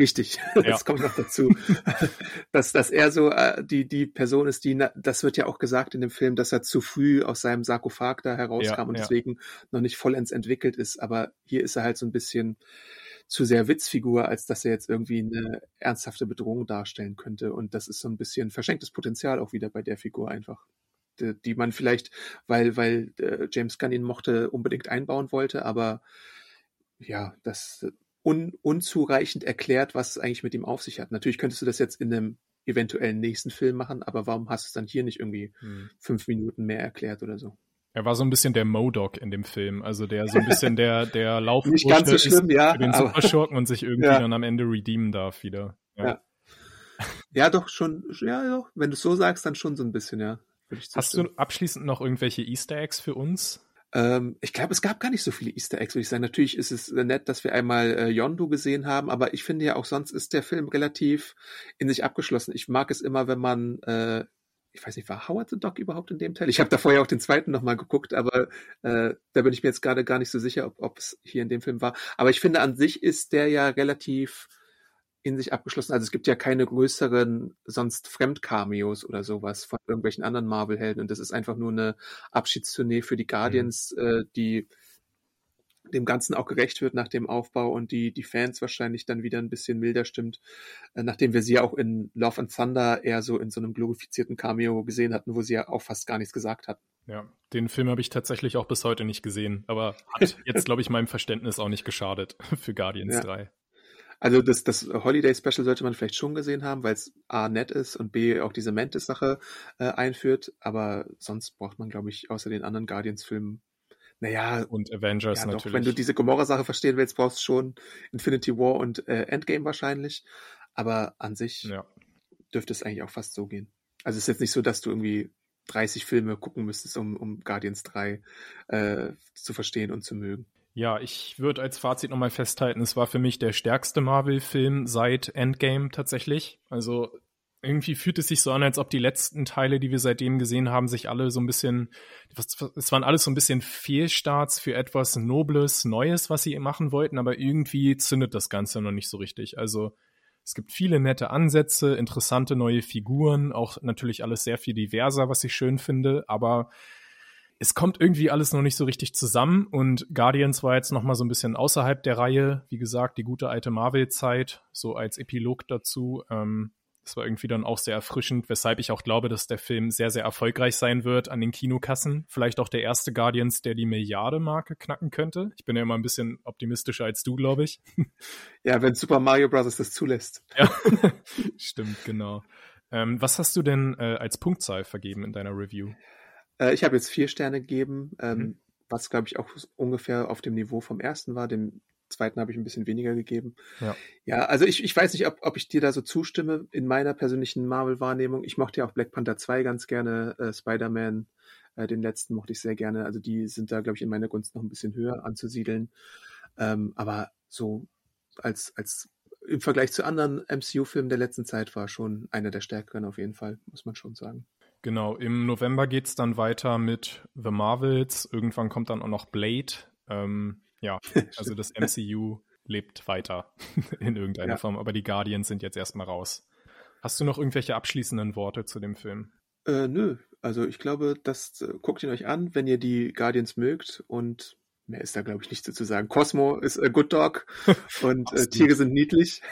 richtig, Ja. das kommt noch dazu. dass, dass er so äh, die, die Person ist, die, das wird ja auch gesagt in dem Film, dass er zu früh aus seinem Sarkophag da herauskam Ja, und ja. deswegen noch nicht vollends entwickelt ist. Aber hier ist er halt so ein bisschen zu sehr Witzfigur, als dass er jetzt irgendwie eine ernsthafte Bedrohung darstellen könnte. Und das ist so ein bisschen verschenktes Potenzial auch wieder bei der Figur einfach. Die, man vielleicht, weil, weil äh, James Gunn ihn mochte, unbedingt einbauen wollte, aber ja, das un, unzureichend erklärt, was es eigentlich mit ihm auf sich hat. Natürlich könntest du das jetzt in einem eventuellen nächsten Film machen, aber warum hast du es dann hier nicht irgendwie fünf Minuten mehr erklärt oder so? Er war so ein bisschen der Modok in dem Film, also der so ein bisschen der der Laufbursche Nicht ganz so ist schlimm, ja, für den aber- Superschurken und sich irgendwie Ja. dann am Ende redeemen darf wieder. Ja. Ja, doch, schon, ja, doch. Wenn du es so sagst, dann schon so ein bisschen, ja. Hast du abschließend noch irgendwelche Easter Eggs für uns? Ähm, ich glaube, es gab gar nicht so viele Easter Eggs, würde ich sagen. Natürlich ist es nett, dass wir einmal äh, Yondu gesehen haben, aber ich finde ja auch sonst ist der Film relativ in sich abgeschlossen. Ich mag es immer, wenn man, äh, ich weiß nicht, war Howard the Dog überhaupt in dem Teil? Ich habe da vorher auch den zweiten nochmal geguckt, aber äh, da bin ich mir jetzt gerade gar nicht so sicher, ob es hier in dem Film war. Aber ich finde, an sich ist der ja relativ in sich abgeschlossen. Also es gibt ja keine größeren sonst Fremdcameos oder sowas von irgendwelchen anderen Marvel-Helden. Und das ist einfach nur eine Abschiedstournee für die Guardians, mhm. äh, die dem Ganzen auch gerecht wird nach dem Aufbau und die die Fans wahrscheinlich dann wieder ein bisschen milder stimmt, äh, nachdem wir sie ja auch in Love and Thunder eher so in so einem glorifizierten Cameo gesehen hatten, wo sie ja auch fast gar nichts gesagt hatten. Ja, den Film habe ich tatsächlich auch bis heute nicht gesehen, aber hat jetzt, glaube ich, meinem Verständnis auch nicht geschadet für Guardians ja. 3. Also das, das Holiday Special sollte man vielleicht schon gesehen haben, weil es A nett ist und B auch diese Mantis-Sache äh, einführt. Aber sonst braucht man, glaube ich, außer den anderen Guardians-Filmen naja. Und Avengers ja, natürlich. Doch, wenn du diese Gomorra-Sache verstehen willst, brauchst du schon Infinity War und äh, Endgame wahrscheinlich. Aber an sich ja. dürfte es eigentlich auch fast so gehen. Also es ist jetzt nicht so, dass du irgendwie 30 Filme gucken müsstest, um, um Guardians 3 äh, zu verstehen und zu mögen. Ja, ich würde als Fazit nochmal festhalten, es war für mich der stärkste Marvel-Film seit Endgame tatsächlich. Also irgendwie fühlt es sich so an, als ob die letzten Teile, die wir seitdem gesehen haben, sich alle so ein bisschen, es waren alles so ein bisschen Fehlstarts für etwas Nobles, Neues, was sie machen wollten, aber irgendwie zündet das Ganze noch nicht so richtig. Also es gibt viele nette Ansätze, interessante neue Figuren, auch natürlich alles sehr viel diverser, was ich schön finde, aber es kommt irgendwie alles noch nicht so richtig zusammen und Guardians war jetzt noch mal so ein bisschen außerhalb der Reihe. Wie gesagt, die gute alte Marvel-Zeit, so als Epilog dazu. Ähm, das war irgendwie dann auch sehr erfrischend, weshalb ich auch glaube, dass der Film sehr, sehr erfolgreich sein wird an den Kinokassen. Vielleicht auch der erste Guardians, der die Milliarde-Marke knacken könnte. Ich bin ja immer ein bisschen optimistischer als du, glaube ich. Ja, wenn Super Mario Bros. das zulässt. Ja, stimmt, genau. Ähm, was hast du denn äh, als Punktzahl vergeben in deiner Review? Äh, ich habe jetzt vier Sterne gegeben, ähm, mhm. was glaube ich auch ungefähr auf dem Niveau vom ersten war. Dem zweiten habe ich ein bisschen weniger gegeben. Ja, ja also ich, ich weiß nicht, ob, ob ich dir da so zustimme in meiner persönlichen Marvel-Wahrnehmung. Ich mochte ja auch Black Panther 2 ganz gerne, äh, Spider-Man, äh, den letzten mochte ich sehr gerne. Also die sind da, glaube ich, in meiner Gunst noch ein bisschen höher anzusiedeln. Ähm, aber so als, als im Vergleich zu anderen MCU-Filmen der letzten Zeit war schon einer der stärkeren auf jeden Fall, muss man schon sagen. Genau, im November geht es dann weiter mit The Marvels. Irgendwann kommt dann auch noch Blade. Ähm, ja, also das MCU lebt weiter in irgendeiner ja. Form, aber die Guardians sind jetzt erstmal raus. Hast du noch irgendwelche abschließenden Worte zu dem Film? Äh, nö, also ich glaube, das äh, guckt ihn euch an, wenn ihr die Guardians mögt und mehr ist da glaube ich nicht zu sagen. Cosmo ist a good dog und äh, Tiere sind niedlich.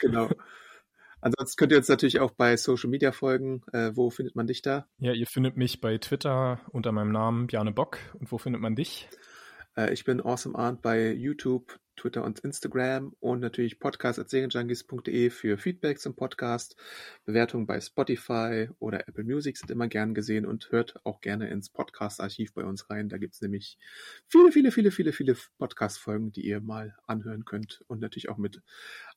genau. Ansonsten könnt ihr uns natürlich auch bei Social Media folgen. Äh, wo findet man dich da? Ja, ihr findet mich bei Twitter unter meinem Namen Bjarne Bock. Und wo findet man dich? Äh, ich bin Awesome Arndt bei YouTube, Twitter und Instagram und natürlich podcast.serienjunkies.de für Feedback zum Podcast. Bewertungen bei Spotify oder Apple Music sind immer gern gesehen und hört auch gerne ins Podcast-Archiv bei uns rein. Da gibt es nämlich viele, viele, viele, viele, viele Podcast-Folgen, die ihr mal anhören könnt und natürlich auch mit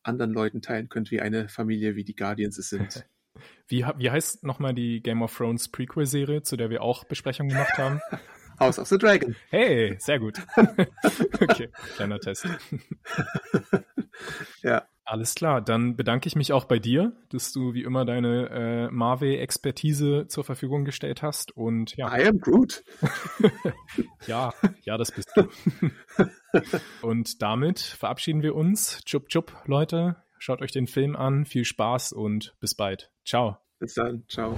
anderen Leuten teilen könnt, wie eine Familie, wie die Guardians es sind. Wie, wie heißt nochmal die Game of Thrones Prequel-Serie, zu der wir auch Besprechungen gemacht haben? House of the Dragon. Hey, sehr gut. okay, kleiner Test. ja. Alles klar, dann bedanke ich mich auch bei dir, dass du wie immer deine äh, Marvel-Expertise zur Verfügung gestellt hast. Und ja. I am Groot. ja, ja, das bist du. und damit verabschieden wir uns. Chup, chup, Leute. Schaut euch den Film an. Viel Spaß und bis bald. Ciao. Bis dann. Ciao.